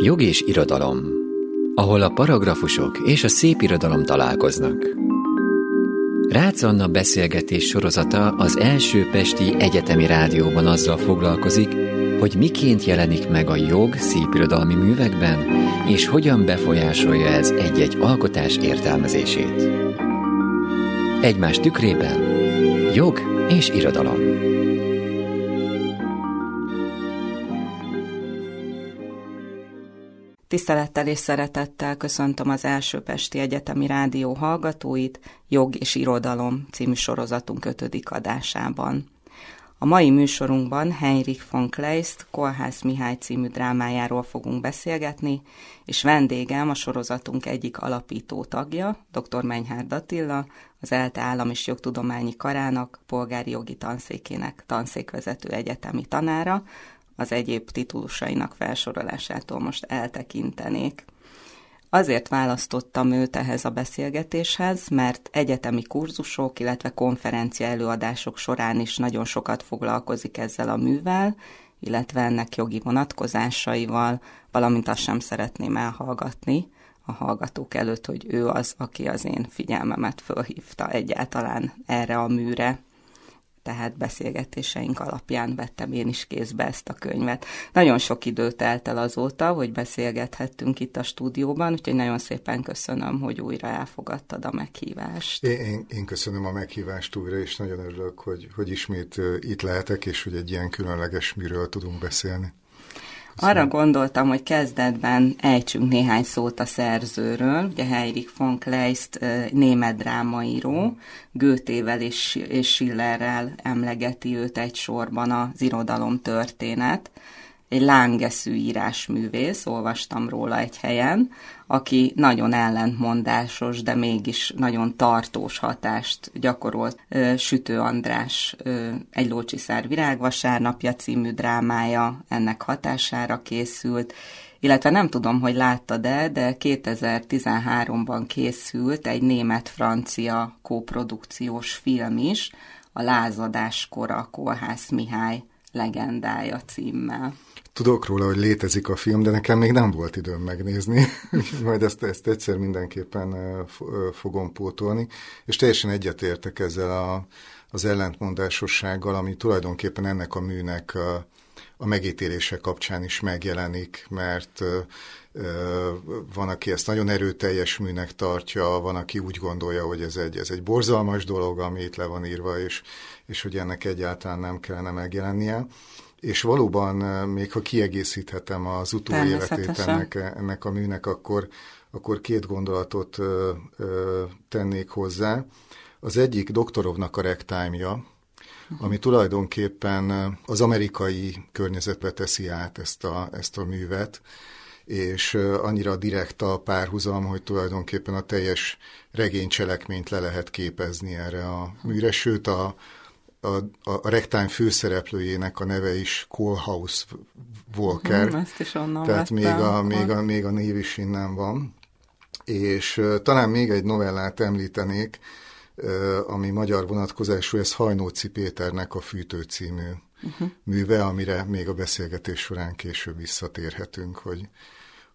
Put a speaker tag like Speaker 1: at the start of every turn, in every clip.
Speaker 1: Jog és irodalom, ahol a paragrafusok és a szép irodalom találkoznak. Rácz Anna beszélgetés sorozata az első Pesti Egyetemi Rádióban azzal foglalkozik, hogy miként jelenik meg a jog szépirodalmi művekben, és hogyan befolyásolja ez egy-egy alkotás értelmezését. Egymás tükrében jog és irodalom.
Speaker 2: Tisztelettel és szeretettel köszöntöm az első Pesti Egyetemi Rádió hallgatóit Jog és Irodalom című sorozatunk ötödik adásában. A mai műsorunkban Heinrich von Kleist Kolhász Mihály című drámájáról fogunk beszélgetni, és vendégem a sorozatunk egyik alapító tagja, dr. Menyhárd Attila, az ELTE Állam és Jogtudományi Karának, polgári jogi tanszékének tanszékvezető egyetemi tanára, az egyéb titulusainak felsorolásától most eltekintenék. Azért választottam őt ehhez a beszélgetéshez, mert egyetemi kurzusok, illetve konferencia előadások során is nagyon sokat foglalkozik ezzel a művel, illetve ennek jogi vonatkozásaival, valamint azt sem szeretném elhallgatni a hallgatók előtt, hogy ő az, aki az én figyelmemet fölhívta egyáltalán erre a műre tehát beszélgetéseink alapján vettem én is kézbe ezt a könyvet. Nagyon sok idő telt el azóta, hogy beszélgethettünk itt a stúdióban, úgyhogy nagyon szépen köszönöm, hogy újra elfogadtad a meghívást.
Speaker 3: Én, én, én köszönöm a meghívást újra, és nagyon örülök, hogy, hogy ismét itt lehetek, és hogy egy ilyen különleges miről tudunk beszélni.
Speaker 2: Arra gondoltam, hogy kezdetben ejtsünk néhány szót a szerzőről. Ugye Heinrich von Kleist német drámaíró, Goethével és, és Schillerrel emlegeti őt egy sorban az irodalom történet egy lángeszű írásművész, olvastam róla egy helyen, aki nagyon ellentmondásos, de mégis nagyon tartós hatást gyakorolt. Sütő András egy Lócsiszár virágvasárnapja című drámája ennek hatására készült, illetve nem tudom, hogy láttad-e, de 2013-ban készült egy német-francia kóprodukciós film is, a Lázadáskor a Kolhász Mihály legendája címmel.
Speaker 3: Tudok róla, hogy létezik a film, de nekem még nem volt időm megnézni, majd ezt, ezt egyszer mindenképpen fogom pótolni, és teljesen egyetértek ezzel a, az ellentmondásossággal, ami tulajdonképpen ennek a műnek a, a megítélése kapcsán is megjelenik, mert van, aki ezt nagyon erőteljes műnek tartja, van, aki úgy gondolja, hogy ez egy, ez egy borzalmas dolog, ami itt le van írva, és, és hogy ennek egyáltalán nem kellene megjelennie és valóban, még ha kiegészíthetem az utóéletét ennek, ennek a műnek, akkor, akkor két gondolatot ö, ö, tennék hozzá. Az egyik doktorovnak a rektájmja, ami tulajdonképpen az amerikai környezetbe teszi át ezt a, ezt a művet, és annyira direkt a párhuzam, hogy tulajdonképpen a teljes regénycselekményt le lehet képezni erre a műre, sőt a, a, a, a rektán főszereplőjének a neve is Kohlhaus Volker.
Speaker 2: Hmm, ezt is onnan
Speaker 3: Tehát még a, még, a, még a név is innen van. És talán még egy novellát említenék, ami magyar vonatkozású, ez Hajnóci Péternek a Fűtő című uh-huh. műve, amire még a beszélgetés során később visszatérhetünk, hogy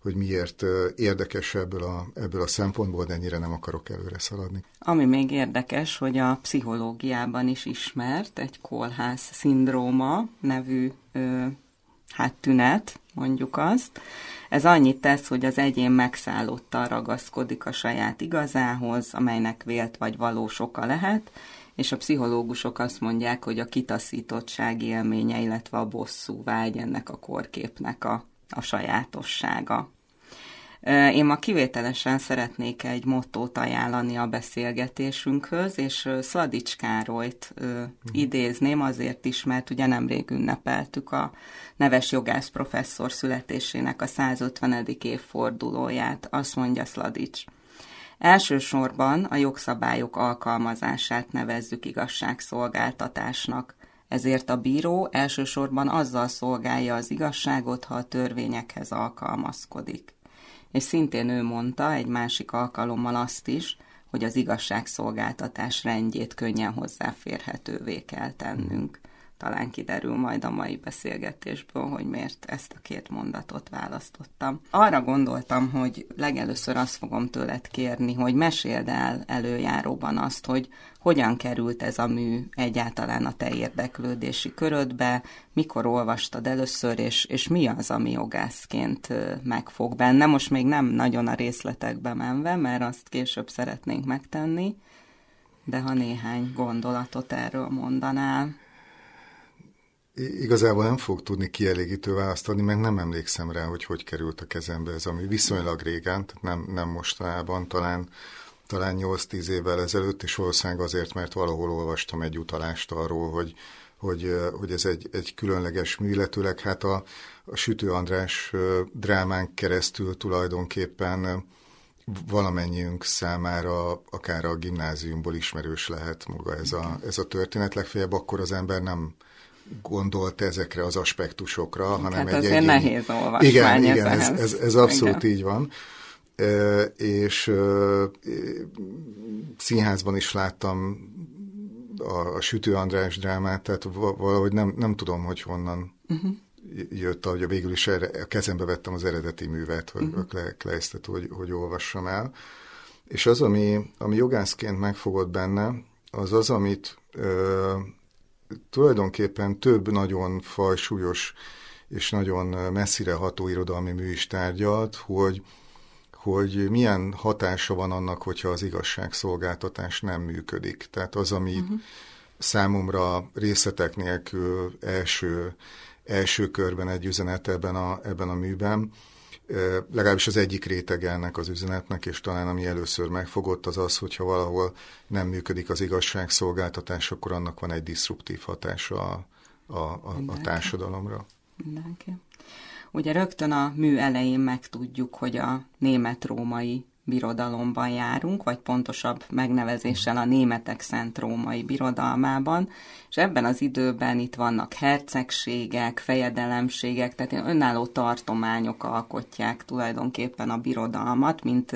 Speaker 3: hogy miért érdekes ebből a, ebből a szempontból, de ennyire nem akarok előre szaladni.
Speaker 2: Ami még érdekes, hogy a pszichológiában is ismert egy kolház szindróma nevű ö, hát tünet, mondjuk azt. Ez annyit tesz, hogy az egyén megszállottan ragaszkodik a saját igazához, amelynek vélt vagy valós oka lehet, és a pszichológusok azt mondják, hogy a kitaszítottság élménye, illetve a bosszú vágy ennek a korképnek a, a sajátossága. Én ma kivételesen szeretnék egy mottót ajánlani a beszélgetésünkhöz, és Szladics Károlyt uh, idézném azért is, mert ugye nemrég ünnepeltük a neves jogász professzor születésének a 150. évfordulóját. Azt mondja Szladics. Elsősorban a jogszabályok alkalmazását nevezzük igazságszolgáltatásnak. Ezért a bíró elsősorban azzal szolgálja az igazságot, ha a törvényekhez alkalmazkodik és szintén ő mondta egy másik alkalommal azt is, hogy az igazságszolgáltatás rendjét könnyen hozzáférhetővé kell tennünk. talán kiderül majd a mai beszélgetésből, hogy miért ezt a két mondatot választottam. Arra gondoltam, hogy legelőször azt fogom tőled kérni, hogy meséld el előjáróban azt, hogy hogyan került ez a mű egyáltalán a te érdeklődési körödbe, mikor olvastad először, és, és mi az, ami jogászként megfog benne. Most még nem nagyon a részletekbe menve, mert azt később szeretnénk megtenni, de ha néhány gondolatot erről mondanál.
Speaker 3: Igazából nem fog tudni kielégítő választ adni, mert nem emlékszem rá, hogy hogy került a kezembe ez, ami viszonylag régen, tehát nem, nem mostanában, talán, talán 8-10 évvel ezelőtt, és valószínűleg azért, mert valahol olvastam egy utalást arról, hogy, hogy, hogy ez egy, egy különleges mű, illetőleg hát a, a Sütő András drámán keresztül tulajdonképpen valamennyiünk számára akár a gimnáziumból ismerős lehet maga ez a, ez a történet. Legfeljebb akkor az ember nem gondolt ezekre az aspektusokra, hát hanem
Speaker 2: egy egyéni... nehéz olvasmány
Speaker 3: Igen, igen ez, ez, ez abszolút igen. így van. És színházban is láttam a, a Sütő András drámát, tehát valahogy nem, nem tudom, hogy honnan uh-huh jött, hogy végül is erre, a kezembe vettem az eredeti művet, hogy uh-huh. Mhm. Kleistet, hogy, hogy olvassam el. És az, ami, ami jogászként megfogott benne, az az, amit ö, tulajdonképpen több nagyon fajsúlyos és nagyon messzire ható irodalmi mű is tárgyalt, hogy, hogy milyen hatása van annak, hogyha az igazságszolgáltatás nem működik. Tehát az, ami uh-huh. számomra részletek nélkül első első körben egy üzenet ebben a, ebben a műben. Legalábbis az egyik rétege ennek az üzenetnek, és talán ami először megfogott, az az, hogyha valahol nem működik az igazságszolgáltatás, akkor annak van egy diszruptív hatása a, a, a, a társadalomra.
Speaker 2: Mindenki. Ugye rögtön a mű elején megtudjuk, hogy a német-római birodalomban járunk, vagy pontosabb megnevezéssel a németek szent római birodalmában, és ebben az időben itt vannak hercegségek, fejedelemségek, tehát önálló tartományok alkotják tulajdonképpen a birodalmat, mint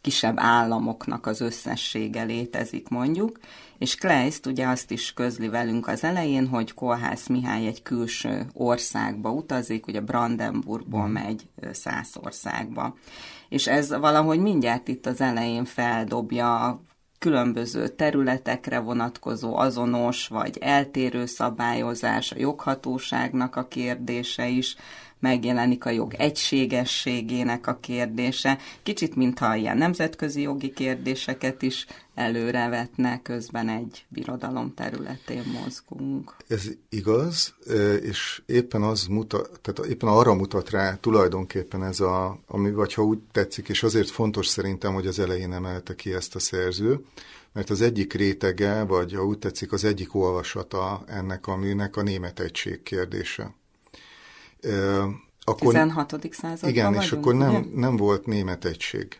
Speaker 2: kisebb államoknak az összessége létezik mondjuk, és Kleist ugye azt is közli velünk az elején, hogy Kolhász Mihály egy külső országba utazik, ugye Brandenburgból megy Szászországba és ez valahogy mindjárt itt az elején feldobja a különböző területekre vonatkozó azonos vagy eltérő szabályozás, a joghatóságnak a kérdése is, megjelenik a jog egységességének a kérdése, kicsit mintha ilyen nemzetközi jogi kérdéseket is előrevetne, közben egy birodalom területén mozgunk.
Speaker 3: Ez igaz, és éppen az mutat, tehát éppen arra mutat rá tulajdonképpen ez a, ami, vagy ha úgy tetszik, és azért fontos szerintem, hogy az elején emelte ki ezt a szerző, mert az egyik rétege, vagy ha úgy tetszik, az egyik olvasata ennek a műnek a német egység kérdése
Speaker 2: akkor, 16. században
Speaker 3: Igen, vagyunk, és akkor nem, nem volt német egység.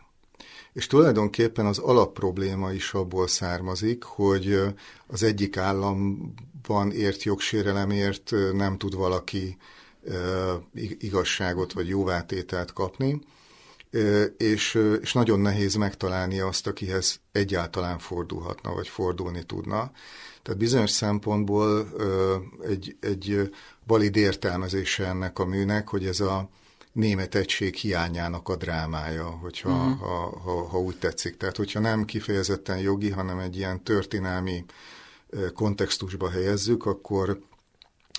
Speaker 3: És tulajdonképpen az alapprobléma is abból származik, hogy az egyik államban ért jogsérelemért nem tud valaki igazságot vagy jóvátételt kapni, és, és nagyon nehéz megtalálni azt, akihez egyáltalán fordulhatna, vagy fordulni tudna. Tehát bizonyos szempontból egy, egy valid értelmezése ennek a műnek, hogy ez a német egység hiányának a drámája, hogyha, uh-huh. ha, ha, ha úgy tetszik. Tehát, hogyha nem kifejezetten jogi, hanem egy ilyen történelmi kontextusba helyezzük, akkor,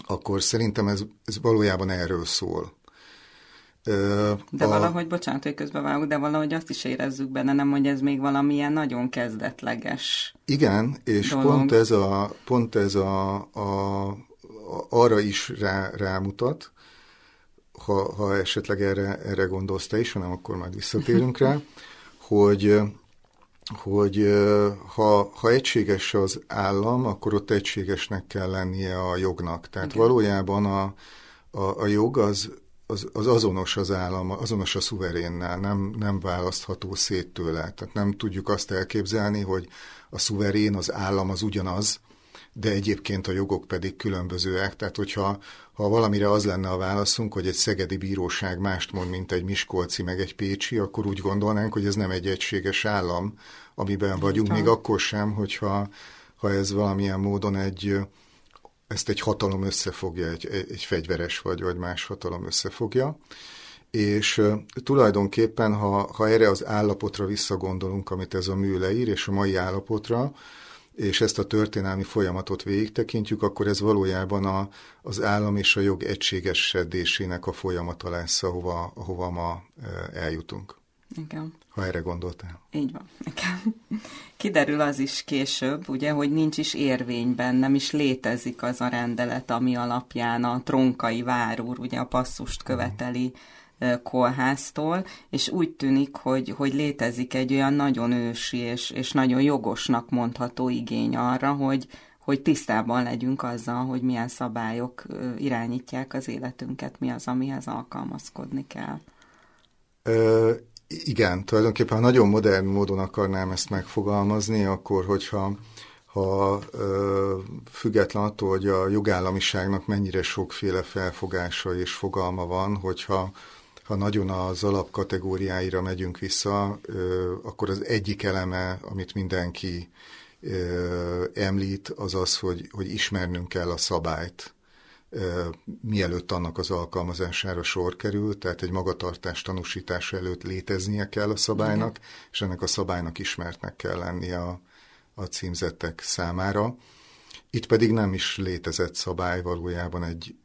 Speaker 3: akkor szerintem ez, ez valójában erről szól.
Speaker 2: De a... valahogy, bocsánat, hogy közbevágok, de valahogy azt is érezzük benne, nem, hogy ez még valamilyen nagyon kezdetleges
Speaker 3: Igen, és dolog. pont ez, a, pont ez a, a, arra is rá, rámutat, ha, ha esetleg erre, erre gondolsz te is, hanem akkor majd visszatérünk rá, hogy, hogy ha, ha egységes az állam, akkor ott egységesnek kell lennie a jognak. Tehát Igen. valójában a, a, a jog az az, az azonos az állam, azonos a szuverénnel, nem, nem választható szét tőle. Tehát nem tudjuk azt elképzelni, hogy a szuverén, az állam az ugyanaz, de egyébként a jogok pedig különbözőek. Tehát, hogyha ha valamire az lenne a válaszunk, hogy egy szegedi bíróság mást mond, mint egy miskolci, meg egy pécsi, akkor úgy gondolnánk, hogy ez nem egy egységes állam, amiben vagyunk, még akkor sem, hogyha ha ez valamilyen módon egy ezt egy hatalom összefogja, egy, egy fegyveres vagy, vagy más hatalom összefogja. És tulajdonképpen, ha, ha erre az állapotra visszagondolunk, amit ez a mű leír, és a mai állapotra, és ezt a történelmi folyamatot végigtekintjük, akkor ez valójában a, az állam és a jog egységesedésének a folyamata lesz, ahova, ahova ma eljutunk.
Speaker 2: Igen.
Speaker 3: Ha erre gondoltál.
Speaker 2: Így van. Igen. Kiderül az is később, ugye, hogy nincs is érvényben, nem is létezik az a rendelet, ami alapján a tronkai várúr, ugye a passzust követeli kolháztól, és úgy tűnik, hogy, hogy létezik egy olyan nagyon ősi és, és nagyon jogosnak mondható igény arra, hogy, hogy tisztában legyünk azzal, hogy milyen szabályok irányítják az életünket, mi az, amihez alkalmazkodni kell.
Speaker 3: Ö, igen, tulajdonképpen ha nagyon modern módon akarnám ezt megfogalmazni, akkor hogyha ha ö, független attól, hogy a jogállamiságnak mennyire sokféle felfogása és fogalma van, hogyha ha nagyon az alapkategóriáira megyünk vissza, akkor az egyik eleme, amit mindenki említ, az az, hogy, hogy ismernünk kell a szabályt mielőtt annak az alkalmazására sor kerül, tehát egy magatartás tanúsítása előtt léteznie kell a szabálynak, Igen. és ennek a szabálynak ismertnek kell lenni a, a címzettek számára. Itt pedig nem is létezett szabály, valójában egy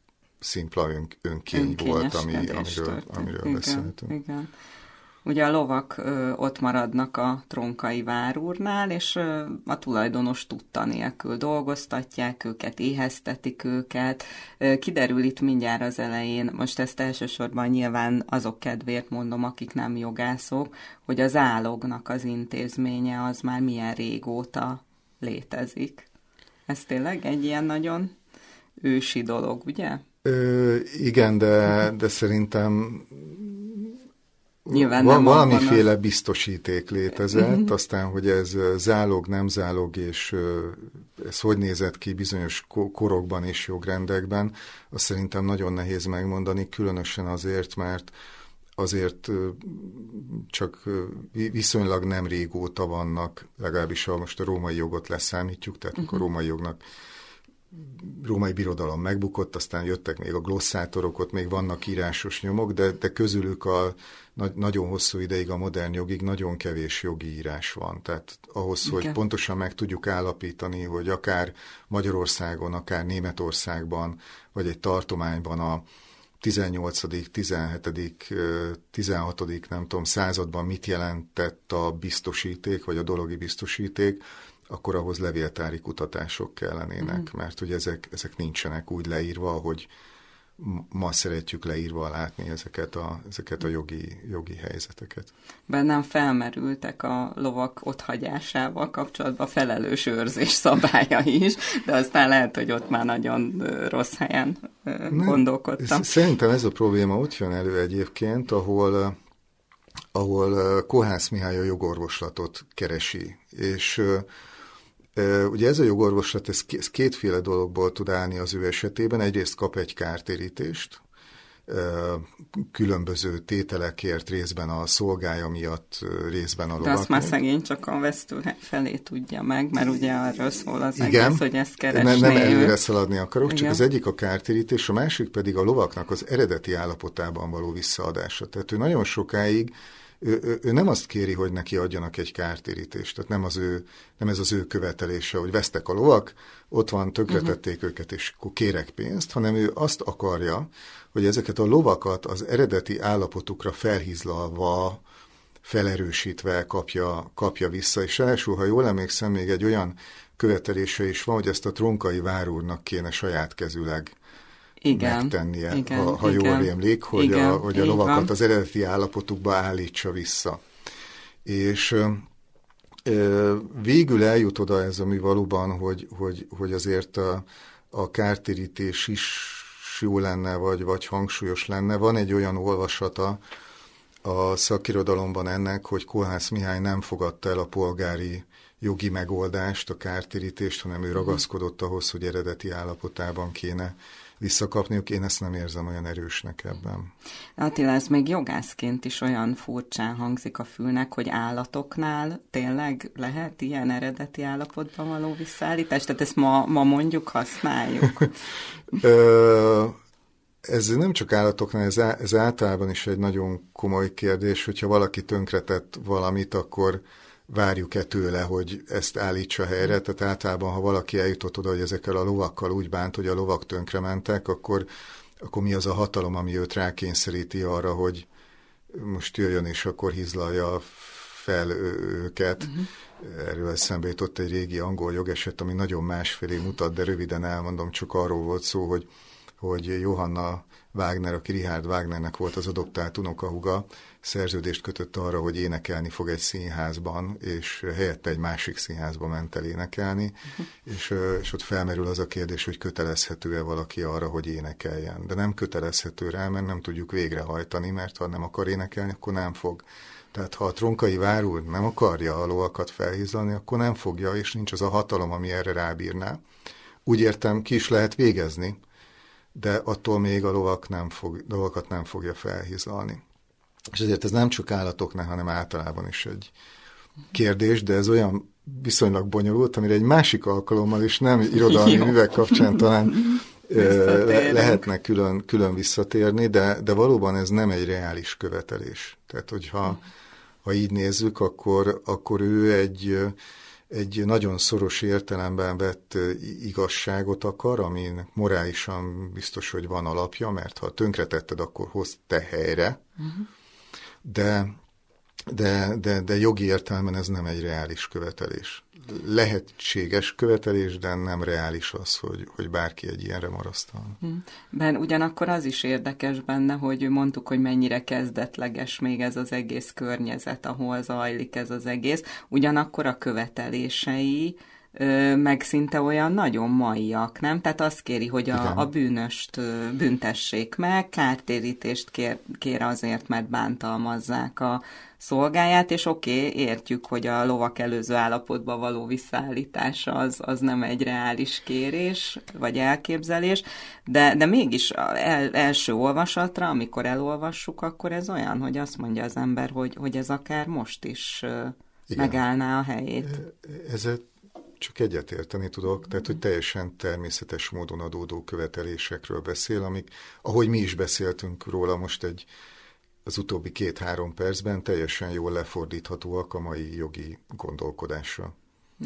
Speaker 3: szimpla ön, önkény volt, ami, amiről, amiről igen, beszéltünk.
Speaker 2: Igen. Ugye a lovak ö, ott maradnak a tronkai várúrnál, és ö, a tulajdonos tudta nélkül dolgoztatják őket, éheztetik őket. Ö, kiderül itt mindjárt az elején, most ezt elsősorban nyilván azok kedvéért mondom, akik nem jogászok, hogy az állognak az intézménye az már milyen régóta létezik. Ez tényleg egy ilyen nagyon ősi dolog, ugye?
Speaker 3: Ö, igen, de, de szerintem
Speaker 2: Nyilván
Speaker 3: nem valamiféle az... biztosíték létezett, uh-huh. aztán, hogy ez zálog, nem zálog, és ez hogy nézett ki bizonyos korokban és jogrendekben, azt szerintem nagyon nehéz megmondani, különösen azért, mert azért csak viszonylag nem régóta vannak, legalábbis ha most a római jogot leszámítjuk, tehát uh-huh. a mhm. római jognak római birodalom megbukott, aztán jöttek még a glossátorok, ott még vannak írásos nyomok, de, de közülük a na, nagyon hosszú ideig a modern jogig nagyon kevés jogi írás van. Tehát ahhoz, Igen. hogy pontosan meg tudjuk állapítani, hogy akár Magyarországon, akár Németországban, vagy egy tartományban a 18., 17., 16. nem tudom, században mit jelentett a biztosíték, vagy a dologi biztosíték, akkor ahhoz levéltári kutatások kellenének, mm. mert hogy ezek, ezek nincsenek úgy leírva, hogy ma szeretjük leírva látni ezeket a, ezeket a jogi, jogi helyzeteket.
Speaker 2: Bennem felmerültek a lovak otthagyásával kapcsolatban felelős őrzés szabálya is, de aztán lehet, hogy ott már nagyon rossz helyen Nem, gondolkodtam.
Speaker 3: Szerintem ez a probléma ott jön elő egyébként, ahol ahol Kohász Mihály a jogorvoslatot keresi, és Ugye ez a jogorvoslat, ez kétféle dologból tud állni az ő esetében. Egyrészt kap egy kártérítést, különböző tételekért részben a szolgája miatt, részben a lovakért.
Speaker 2: De azt már szegény csak a vesztő felé tudja meg, mert ugye arról szól az Igen, egész, hogy ezt keresné.
Speaker 3: Nem, nem előre szaladni akarok, Igen. csak az egyik a kártérítés, a másik pedig a lovaknak az eredeti állapotában való visszaadása. Tehát ő nagyon sokáig ő, ő, ő nem azt kéri, hogy neki adjanak egy kártérítést, tehát nem, az ő, nem ez az ő követelése, hogy vesztek a lovak, ott van, tökretették uh-huh. őket, és akkor kérek pénzt, hanem ő azt akarja, hogy ezeket a lovakat az eredeti állapotukra felhízlalva, felerősítve kapja, kapja vissza, és ráadásul, ha jól emlékszem, még egy olyan követelése is van, hogy ezt a tronkai várúrnak kéne saját kezüleg igen, megtennie, igen, ha, ha igen, jól rémlik, hogy, igen, a, hogy a lovakat van. az eredeti állapotukba állítsa vissza. És ö, végül eljut oda ez, ami valóban, hogy, hogy, hogy azért a, a kártérítés is jó lenne, vagy, vagy hangsúlyos lenne. Van egy olyan olvasata a szakirodalomban ennek, hogy Kohász Mihály nem fogadta el a polgári jogi megoldást, a kártérítést, hanem ő mhm. ragaszkodott ahhoz, hogy eredeti állapotában kéne visszakapniuk. Én ezt nem érzem olyan erősnek ebben.
Speaker 2: Attila, ez még jogászként is olyan furcsán hangzik a fülnek, hogy állatoknál tényleg lehet ilyen eredeti állapotban való visszaállítás? Tehát ezt ma, ma mondjuk használjuk?
Speaker 3: ez nem csak állatoknál, ez, ez általában is egy nagyon komoly kérdés, hogyha valaki tönkretett valamit, akkor várjuk-e tőle, hogy ezt állítsa helyre. Tehát általában, ha valaki eljutott oda, hogy ezekkel a lovakkal úgy bánt, hogy a lovak tönkrementek, akkor, akkor mi az a hatalom, ami őt rákényszeríti arra, hogy most jöjjön és akkor hizlalja fel őket. Uh-huh. Erről eszembe jutott egy régi angol jogeset, ami nagyon másfélé mutat, de röviden elmondom, csak arról volt szó, hogy hogy Johanna Wagner, aki Richard Wagnernek volt az adoptált unokahuga, szerződést kötött arra, hogy énekelni fog egy színházban, és helyette egy másik színházba ment el énekelni, és, és ott felmerül az a kérdés, hogy kötelezhető-e valaki arra, hogy énekeljen. De nem kötelezhető rá, mert nem tudjuk végrehajtani, mert ha nem akar énekelni, akkor nem fog. Tehát ha a tronkai várul nem akarja a lovakat felhízani, akkor nem fogja, és nincs az a hatalom, ami erre rábírná. Úgy értem, ki is lehet végezni, de attól még a lovak nem fog, lovakat nem fogja felhizlalni. És ezért ez nem csak állatoknál, hanem általában is egy kérdés, de ez olyan viszonylag bonyolult, amire egy másik alkalommal is nem irodalmi művek kapcsán talán lehetne külön, külön visszatérni, de, de valóban ez nem egy reális követelés. Tehát, hogyha ha így nézzük, akkor, akkor ő egy egy nagyon szoros értelemben vett igazságot akar, aminek morálisan biztos, hogy van alapja, mert ha tönkretetted, akkor hoz te helyre, uh-huh. de, de, de, de jogi értelemben ez nem egy reális követelés lehetséges követelés, de nem reális az, hogy, hogy bárki egy ilyenre marasztal. Hm.
Speaker 2: Ben ugyanakkor az is érdekes benne, hogy mondtuk, hogy mennyire kezdetleges még ez az egész környezet, ahol zajlik ez az egész. Ugyanakkor a követelései meg szinte olyan nagyon maiak, nem? Tehát azt kéri, hogy a, a bűnöst büntessék meg, kártérítést kér, kér azért, mert bántalmazzák a szolgáját, és oké, okay, értjük, hogy a lovak előző állapotba való visszaállítása az, az nem egy reális kérés, vagy elképzelés, de, de mégis el, első olvasatra, amikor elolvassuk, akkor ez olyan, hogy azt mondja az ember, hogy, hogy ez akár most is Igen. megállná a helyét.
Speaker 3: Ezzel csak egyetérteni tudok, tehát hogy teljesen természetes módon adódó követelésekről beszél, amik, ahogy mi is beszéltünk róla most egy az utóbbi két-három percben teljesen jól lefordíthatóak a mai jogi gondolkodásra.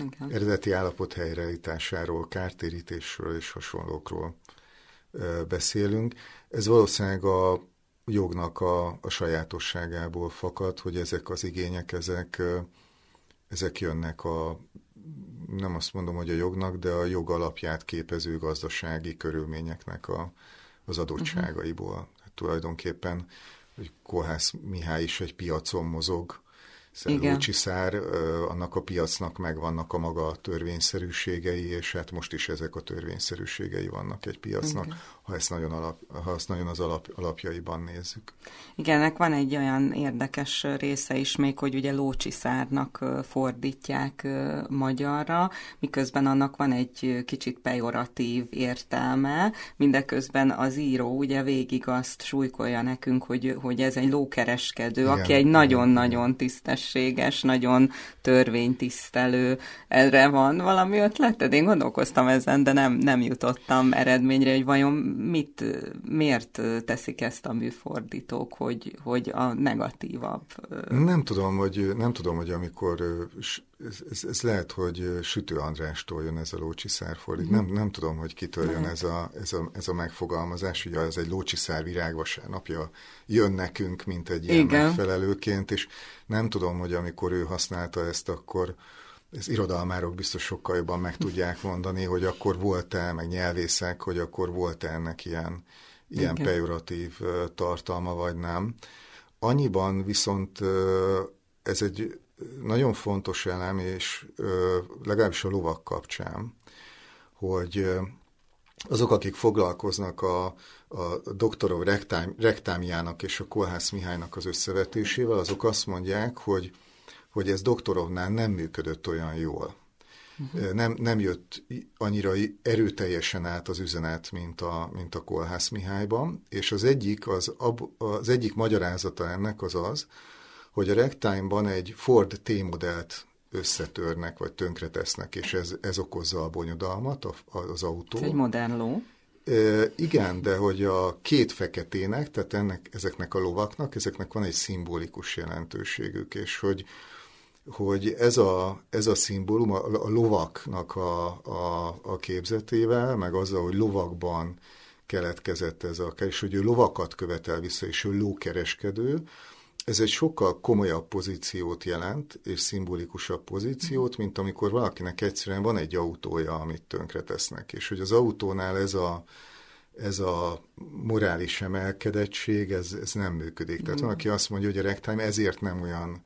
Speaker 3: Okay. Eredeti állapot helyreállításáról, kártérítésről és hasonlókról beszélünk. Ez valószínűleg a jognak a, a sajátosságából fakad, hogy ezek az igények, ezek, ezek jönnek a nem azt mondom, hogy a jognak, de a jog alapját képező gazdasági körülményeknek a, az adottságaiból. Uh-huh. Hát tulajdonképpen, hogy Kohász Mihály is egy piacon mozog, Lócsiszár, annak a piacnak megvannak a maga törvényszerűségei, és hát most is ezek a törvényszerűségei vannak egy piacnak, Igen. ha ezt nagyon, alap, ha ezt nagyon az alap, alapjaiban nézzük.
Speaker 2: Igen, ennek van egy olyan érdekes része is még, hogy ugye Lócsiszárnak fordítják magyarra, miközben annak van egy kicsit pejoratív értelme, mindeközben az író ugye végig azt súlykolja nekünk, hogy, hogy ez egy lókereskedő, Igen. aki egy nagyon-nagyon tisztes tisztességes, nagyon törvénytisztelő. Erre van valami ötleted? Én gondolkoztam ezen, de nem, nem jutottam eredményre, hogy vajon mit, miért teszik ezt a műfordítók, hogy, hogy a negatívabb.
Speaker 3: Nem tudom, hogy, nem tudom, hogy amikor ez, ez, ez lehet, hogy Sütő Andrástól jön ez a lócsiszár fordít. Nem, nem tudom, hogy kitől jön ez a, ez, a, ez a megfogalmazás. Ugye ez egy lócsiszár virágvasárnapja jön nekünk, mint egy ilyen Igen. megfelelőként, és nem tudom, hogy amikor ő használta ezt, akkor ez irodalmárok biztos sokkal jobban meg tudják mondani, hogy akkor volt-e, meg nyelvészek, hogy akkor volt-e ennek ilyen, ilyen pejoratív tartalma, vagy nem. Annyiban viszont ez egy nagyon fontos elem, és legalábbis a lovak kapcsán, hogy azok, akik foglalkoznak a, a doktorov rektámjának és a Kolhász Mihálynak az összevetésével, azok azt mondják, hogy, hogy ez doktorovnál nem működött olyan jól. Uh-huh. Nem, nem jött annyira erőteljesen át az üzenet, mint a, mint a Kolhász Mihályban, és az egyik, az, az egyik magyarázata ennek az az, hogy a Rectime-ban egy Ford T-modellt összetörnek, vagy tönkretesznek, és ez, ez okozza a bonyodalmat, az autó. Ez
Speaker 2: egy modern ló.
Speaker 3: E, igen, de hogy a két feketének, tehát ennek, ezeknek a lovaknak, ezeknek van egy szimbolikus jelentőségük, és hogy, hogy ez a, ez a szimbólum a, a lovaknak a, a, a képzetével, meg azzal, hogy lovakban keletkezett ez a, és hogy ő lovakat követel vissza, és ő lókereskedő, ez egy sokkal komolyabb pozíciót jelent, és szimbolikusabb pozíciót, mint amikor valakinek egyszerűen van egy autója, amit tönkretesznek, és hogy az autónál ez a, ez a morális emelkedettség, ez, ez nem működik. Tehát van, aki azt mondja, hogy a ragtime ezért nem olyan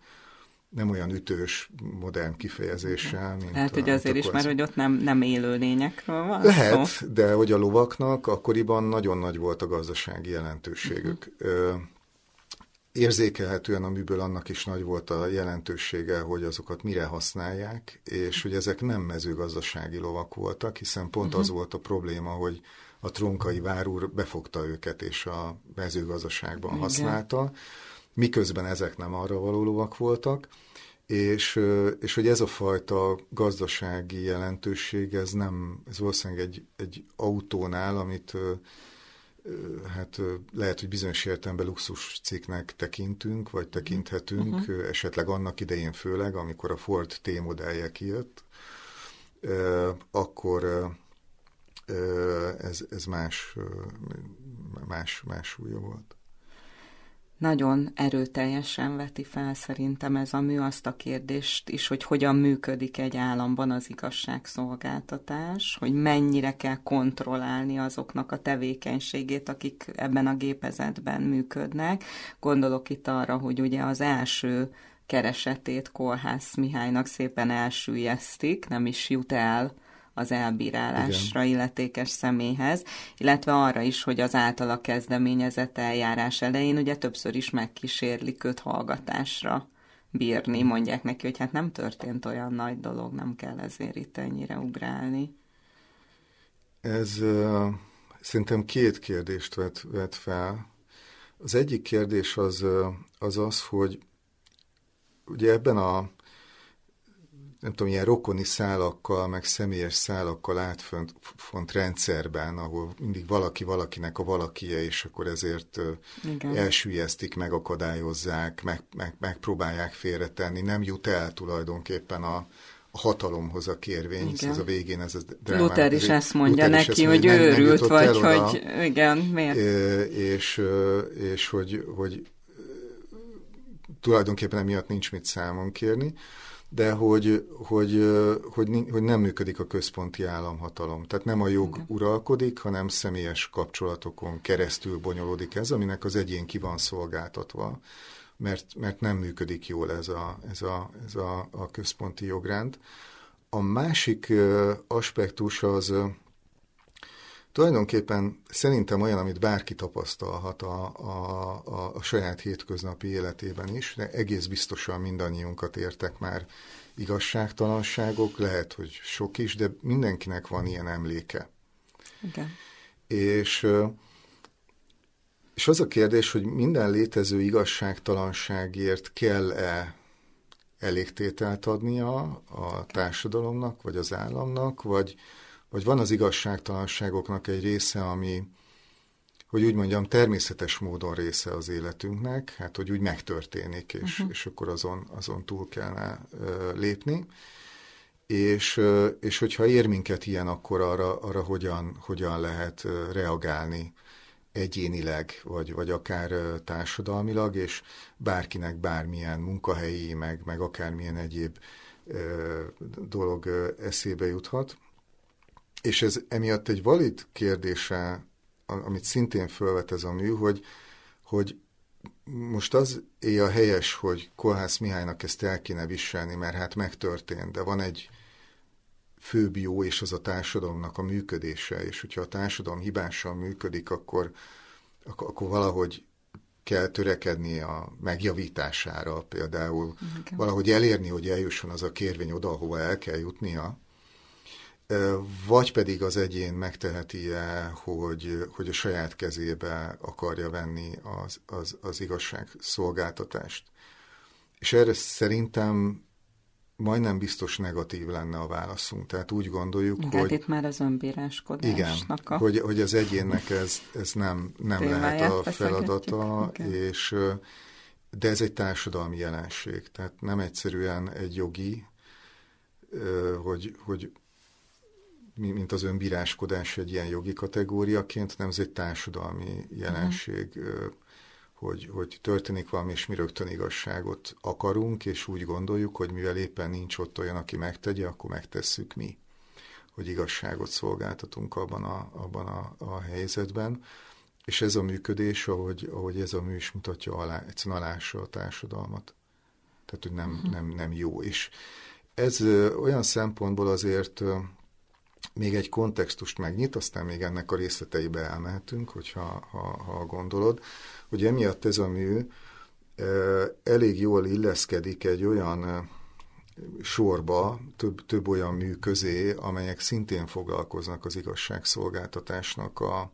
Speaker 3: nem olyan ütős, modern kifejezéssel, mint
Speaker 2: Lehet, hogy azért is, mert hogy ott nem, nem élő lényekről van
Speaker 3: Lehet, szó. de hogy a lovaknak akkoriban nagyon nagy volt a gazdasági jelentőségük. Uh-huh érzékelhetően a műből annak is nagy volt a jelentősége, hogy azokat mire használják, és hogy ezek nem mezőgazdasági lovak voltak, hiszen pont uh-huh. az volt a probléma, hogy a tronkai várúr befogta őket, és a mezőgazdaságban Igen. használta, miközben ezek nem arra való lovak voltak, és, és hogy ez a fajta gazdasági jelentőség, ez nem, ez valószínűleg egy, egy autónál, amit hát lehet, hogy bizonyos értelemben luxus cikknek tekintünk, vagy tekinthetünk, uh-huh. esetleg annak idején főleg, amikor a Ford T-modellje kijött, akkor ez, ez más, más, más súlya volt
Speaker 2: nagyon erőteljesen veti fel szerintem ez a mű azt a kérdést is, hogy hogyan működik egy államban az igazságszolgáltatás, hogy mennyire kell kontrollálni azoknak a tevékenységét, akik ebben a gépezetben működnek. Gondolok itt arra, hogy ugye az első keresetét Kolhász Mihálynak szépen elsüllyesztik, nem is jut el az elbírálásra Igen. illetékes személyhez, illetve arra is, hogy az általa kezdeményezett eljárás elején ugye többször is megkísérlik őt hallgatásra bírni, mondják neki, hogy hát nem történt olyan nagy dolog, nem kell ezért itt ennyire ugrálni.
Speaker 3: Ez uh, szerintem két kérdést vet, vet fel. Az egyik kérdés az, az az, hogy ugye ebben a nem tudom, ilyen rokoni szálakkal, meg személyes szálakkal átfont font rendszerben, ahol mindig valaki valakinek a valakie, és akkor ezért Igen. elsüllyesztik, megakadályozzák, meg, meg, megpróbálják félretenni, nem jut el tulajdonképpen a, a hatalomhoz a kérvény, igen. ez a végén ez a
Speaker 2: drámán. Luther is ezt mondja Luther neki, hogy nem, őrült, nem vagy oda, hogy igen, miért?
Speaker 3: És, és hogy, hogy tulajdonképpen emiatt nincs mit számon kérni de hogy, hogy, hogy, hogy nem működik a központi államhatalom. Tehát nem a jog Igen. uralkodik, hanem személyes kapcsolatokon keresztül bonyolódik ez, aminek az egyén ki van szolgáltatva, mert, mert nem működik jól ez a, ez a, ez a, a központi jogrend. A másik aspektus az tulajdonképpen szerintem olyan, amit bárki tapasztalhat a, a, a, a saját hétköznapi életében is, de egész biztosan mindannyiunkat értek már igazságtalanságok, lehet, hogy sok is, de mindenkinek van ilyen emléke.
Speaker 2: Igen.
Speaker 3: És, és az a kérdés, hogy minden létező igazságtalanságért kell-e elégtételt adnia a társadalomnak, vagy az államnak, vagy, vagy van az igazságtalanságoknak egy része, ami, hogy úgy mondjam, természetes módon része az életünknek, hát hogy úgy megtörténik, és, uh-huh. és akkor azon, azon túl kellene uh, lépni. És, uh, és hogyha ér minket ilyen, akkor arra, arra hogyan, hogyan lehet reagálni egyénileg, vagy, vagy akár társadalmilag, és bárkinek bármilyen munkahelyi, meg, meg akármilyen egyéb uh, dolog eszébe juthat. És ez emiatt egy valid kérdése, amit szintén felvet ez a mű, hogy, hogy most az éj a helyes, hogy Kolhász Mihálynak ezt el kéne viselni, mert hát megtörtént, de van egy főbb jó, és az a társadalomnak a működése, és hogyha a társadalom hibásan működik, akkor, akkor, akkor valahogy kell törekedni a megjavítására, például okay. valahogy elérni, hogy eljusson az a kérvény oda, ahova el kell jutnia, vagy pedig az egyén megteheti-e, hogy, hogy a saját kezébe akarja venni az, az, az igazságszolgáltatást. És erre szerintem majdnem biztos negatív lenne a válaszunk. Tehát úgy gondoljuk,
Speaker 2: igen,
Speaker 3: hogy...
Speaker 2: itt már az önbíráskodásnak
Speaker 3: igen,
Speaker 2: a...
Speaker 3: hogy, hogy az egyénnek ez, ez nem, nem lehet a feladata, és de ez egy társadalmi jelenség. Tehát nem egyszerűen egy jogi, hogy, hogy mint az önbíráskodás egy ilyen jogi kategóriaként, hanem ez egy társadalmi jelenség. Uh-huh hogy, hogy történik valami, és mi rögtön igazságot akarunk, és úgy gondoljuk, hogy mivel éppen nincs ott olyan, aki megtegye, akkor megtesszük mi, hogy igazságot szolgáltatunk abban a, abban a, a helyzetben. És ez a működés, ahogy, ahogy ez a mű is mutatja, alá, egyszerűen alássa a társadalmat. Tehát, hogy nem, uh-huh. nem, nem jó. És ez olyan szempontból azért még egy kontextust megnyit, aztán még ennek a részleteibe elmehetünk, hogyha ha, ha gondolod, hogy emiatt ez a mű elég jól illeszkedik egy olyan sorba, több, több olyan mű közé, amelyek szintén foglalkoznak az igazságszolgáltatásnak a,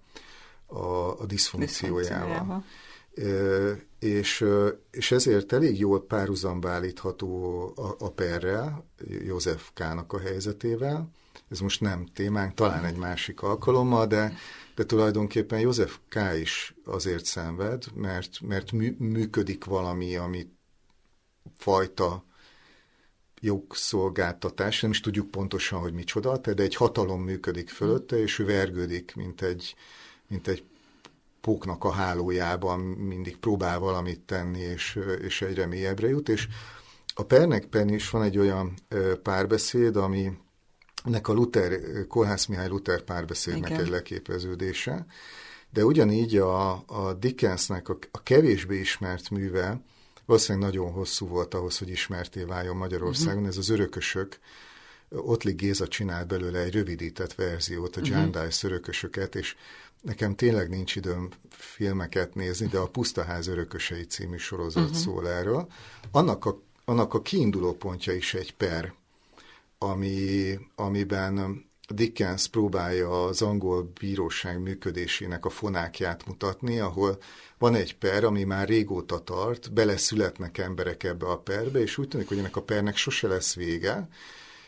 Speaker 3: a, a diszfunkciójával. És, és ezért elég jól párhuzamba állítható a, a perrel, József K-nak a helyzetével. Ez most nem témánk, talán egy másik alkalommal, de de tulajdonképpen József K. is azért szenved, mert, mert mű, működik valami, ami fajta jogszolgáltatás, nem is tudjuk pontosan, hogy micsoda, de egy hatalom működik fölötte, és ő vergődik, mint egy, mint egy póknak a hálójában, mindig próbál valamit tenni, és, és egyre mélyebbre jut, és a Pernekben is van egy olyan párbeszéd, ami nek a Luther, Kolhász Mihály Luther párbeszédnek Igen. egy leképeződése, de ugyanígy a, a Dickensnek a, a kevésbé ismert műve, valószínűleg nagyon hosszú volt ahhoz, hogy ismerté váljon Magyarországon, uh-huh. ez az örökösök, Ottlik Géza csinált belőle egy rövidített verziót, a John uh-huh. Dice örökösöket, és nekem tényleg nincs időm filmeket nézni, de a Pusztaház örökösei című sorozat uh-huh. szól erről. Annak a, annak a kiinduló pontja is egy per ami, amiben Dickens próbálja az angol bíróság működésének a fonákját mutatni, ahol van egy per, ami már régóta tart, beleszületnek emberek ebbe a perbe, és úgy tűnik, hogy ennek a pernek sose lesz vége.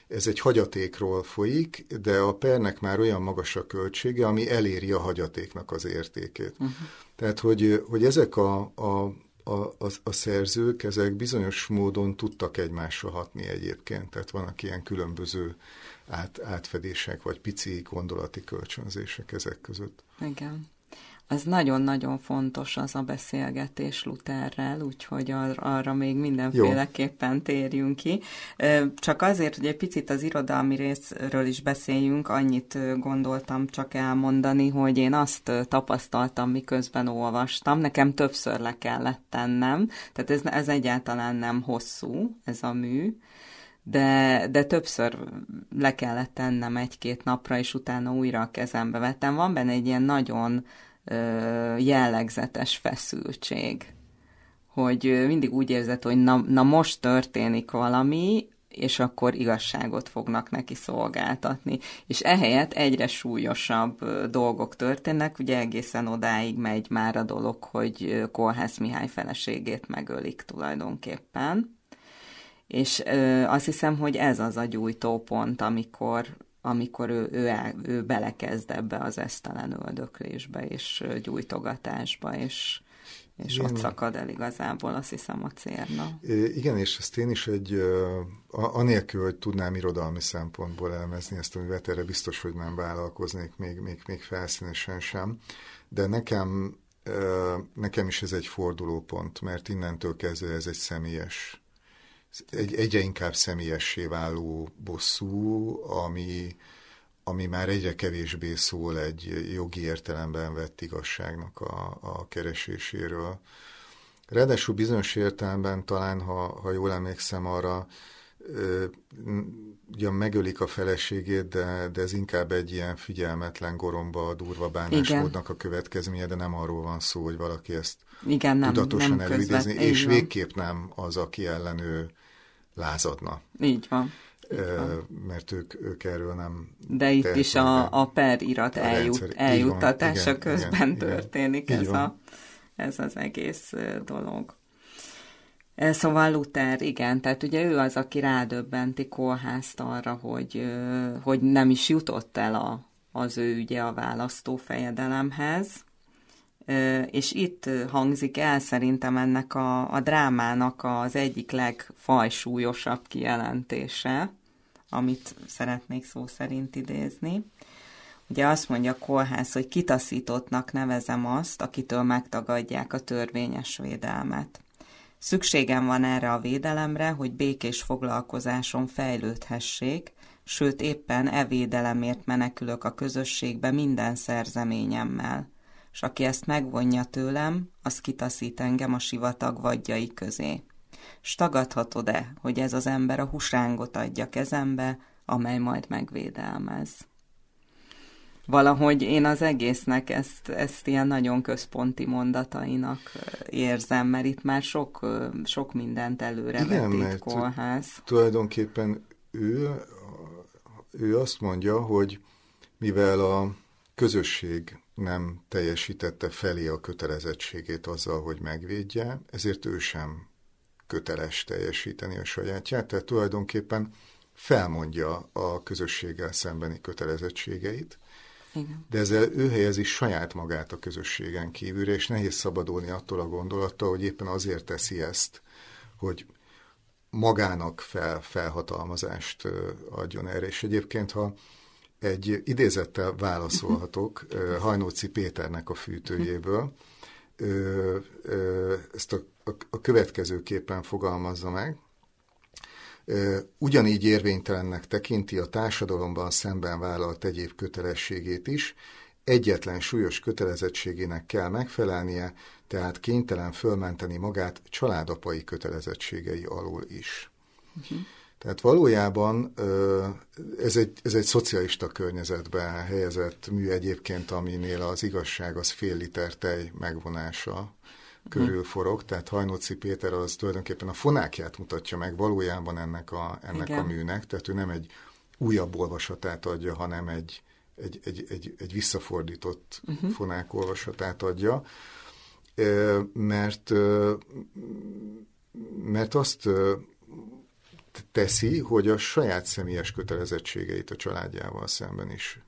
Speaker 3: Ez egy hagyatékról folyik, de a pernek már olyan magas a költsége, ami eléri a hagyatéknak az értékét. Uh-huh. Tehát, hogy, hogy ezek a, a a, a, a szerzők, ezek bizonyos módon tudtak egymásra hatni egyébként, tehát vannak ilyen különböző át, átfedések, vagy pici gondolati kölcsönzések ezek között.
Speaker 2: Igen az nagyon-nagyon fontos az a beszélgetés Lutherrel, úgyhogy ar- arra még mindenféleképpen Jó. térjünk ki. Csak azért, hogy egy picit az irodalmi részről is beszéljünk, annyit gondoltam csak elmondani, hogy én azt tapasztaltam, miközben olvastam, nekem többször le kellett tennem, tehát ez, ez egyáltalán nem hosszú, ez a mű, de, de többször le kellett tennem egy-két napra, és utána újra a kezembe vettem. Van benne egy ilyen nagyon jellegzetes feszültség, hogy mindig úgy érzed, hogy na, na most történik valami, és akkor igazságot fognak neki szolgáltatni. És ehelyett egyre súlyosabb dolgok történnek, ugye egészen odáig megy már a dolog, hogy Kolhász Mihály feleségét megölik tulajdonképpen. És ö, azt hiszem, hogy ez az a gyújtópont, amikor amikor ő, ő, el, ő belekezd ebbe az esztelen öldöklésbe és gyújtogatásba, és, és igen. ott szakad el igazából, azt hiszem, a cérna.
Speaker 3: Igen, és ezt én is egy, anélkül, hogy tudnám irodalmi szempontból elemezni ezt a művet, erre biztos, hogy nem vállalkoznék még, még, még felszínesen sem, de nekem, nekem is ez egy fordulópont, mert innentől kezdve ez egy személyes egy, egyre inkább személyessé váló bosszú, ami, ami már egyre kevésbé szól egy jogi értelemben vett igazságnak a, a kereséséről. Ráadásul bizonyos értelemben talán, ha, ha jól emlékszem arra, ugye megölik a feleségét, de, de ez inkább egy ilyen figyelmetlen goromba, durva bánásmódnak a következménye, de nem arról van szó, hogy valaki ezt Igen, nem, tudatosan nem és végképp nem az, aki ellen ő lázadna.
Speaker 2: Így van.
Speaker 3: mert ők, ők erről nem...
Speaker 2: De itt is a, a per irat eljut, eljuttatása igen, közben igen, történik igen, ez, a, ez az egész dolog. Szóval Luther, igen, tehát ugye ő az, aki rádöbbenti Kolházt arra, hogy, hogy nem is jutott el a, az ő ügye a választófejedelemhez, és itt hangzik el szerintem ennek a, a drámának az egyik legfajsúlyosabb kijelentése, amit szeretnék szó szerint idézni. Ugye azt mondja Kolhász, hogy kitaszítottnak nevezem azt, akitől megtagadják a törvényes védelmet. Szükségem van erre a védelemre, hogy békés foglalkozáson fejlődhessék, sőt éppen e védelemért menekülök a közösségbe minden szerzeményemmel, s aki ezt megvonja tőlem, az kitaszít engem a sivatag vadjai közé. S tagadhatod-e, hogy ez az ember a husángot adja kezembe, amely majd megvédelmez? valahogy én az egésznek ezt, ezt ilyen nagyon központi mondatainak érzem, mert itt már sok, sok mindent előre Igen, vetít Kolház.
Speaker 3: Tulajdonképpen ő, ő azt mondja, hogy mivel a közösség nem teljesítette felé a kötelezettségét azzal, hogy megvédje, ezért ő sem köteles teljesíteni a sajátját, tehát tulajdonképpen felmondja a közösséggel szembeni kötelezettségeit, igen. De ezzel ő helyezi saját magát a közösségen kívülre, és nehéz szabadulni attól a gondolattól, hogy éppen azért teszi ezt, hogy magának fel, felhatalmazást adjon erre. És egyébként, ha egy idézettel válaszolhatok Hajnóci Péternek a fűtőjéből, ezt a, a, a következőképpen fogalmazza meg, ugyanígy érvénytelennek tekinti a társadalomban szemben vállalt egyéb kötelességét is, egyetlen súlyos kötelezettségének kell megfelelnie, tehát kénytelen fölmenteni magát családapai kötelezettségei alól is. Uh-huh. Tehát valójában ez egy, ez egy szocialista környezetben helyezett mű egyébként, aminél az igazság az fél liter tej megvonása körül forog, tehát Hajnóci Péter az tulajdonképpen a fonákját mutatja meg valójában ennek a, ennek a műnek, tehát ő nem egy újabb olvasatát adja, hanem egy, egy, egy, egy, egy visszafordított uh-huh. fonák olvasatát adja, mert, mert azt teszi, hogy a saját személyes kötelezettségeit a családjával szemben is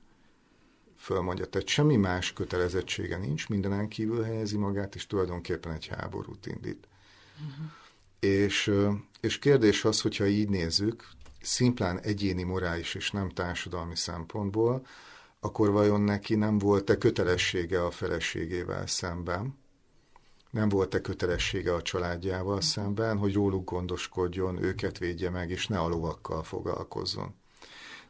Speaker 3: fölmondja. Tehát semmi más kötelezettsége nincs, mindenen kívül helyezi magát, és tulajdonképpen egy háborút indít. Uh-huh. És, és kérdés az, hogyha így nézzük, szimplán egyéni morális és nem társadalmi szempontból, akkor vajon neki nem volt-e kötelessége a feleségével szemben, nem volt-e kötelessége a családjával szemben, hogy róluk gondoskodjon, őket védje meg, és ne a lovakkal foglalkozzon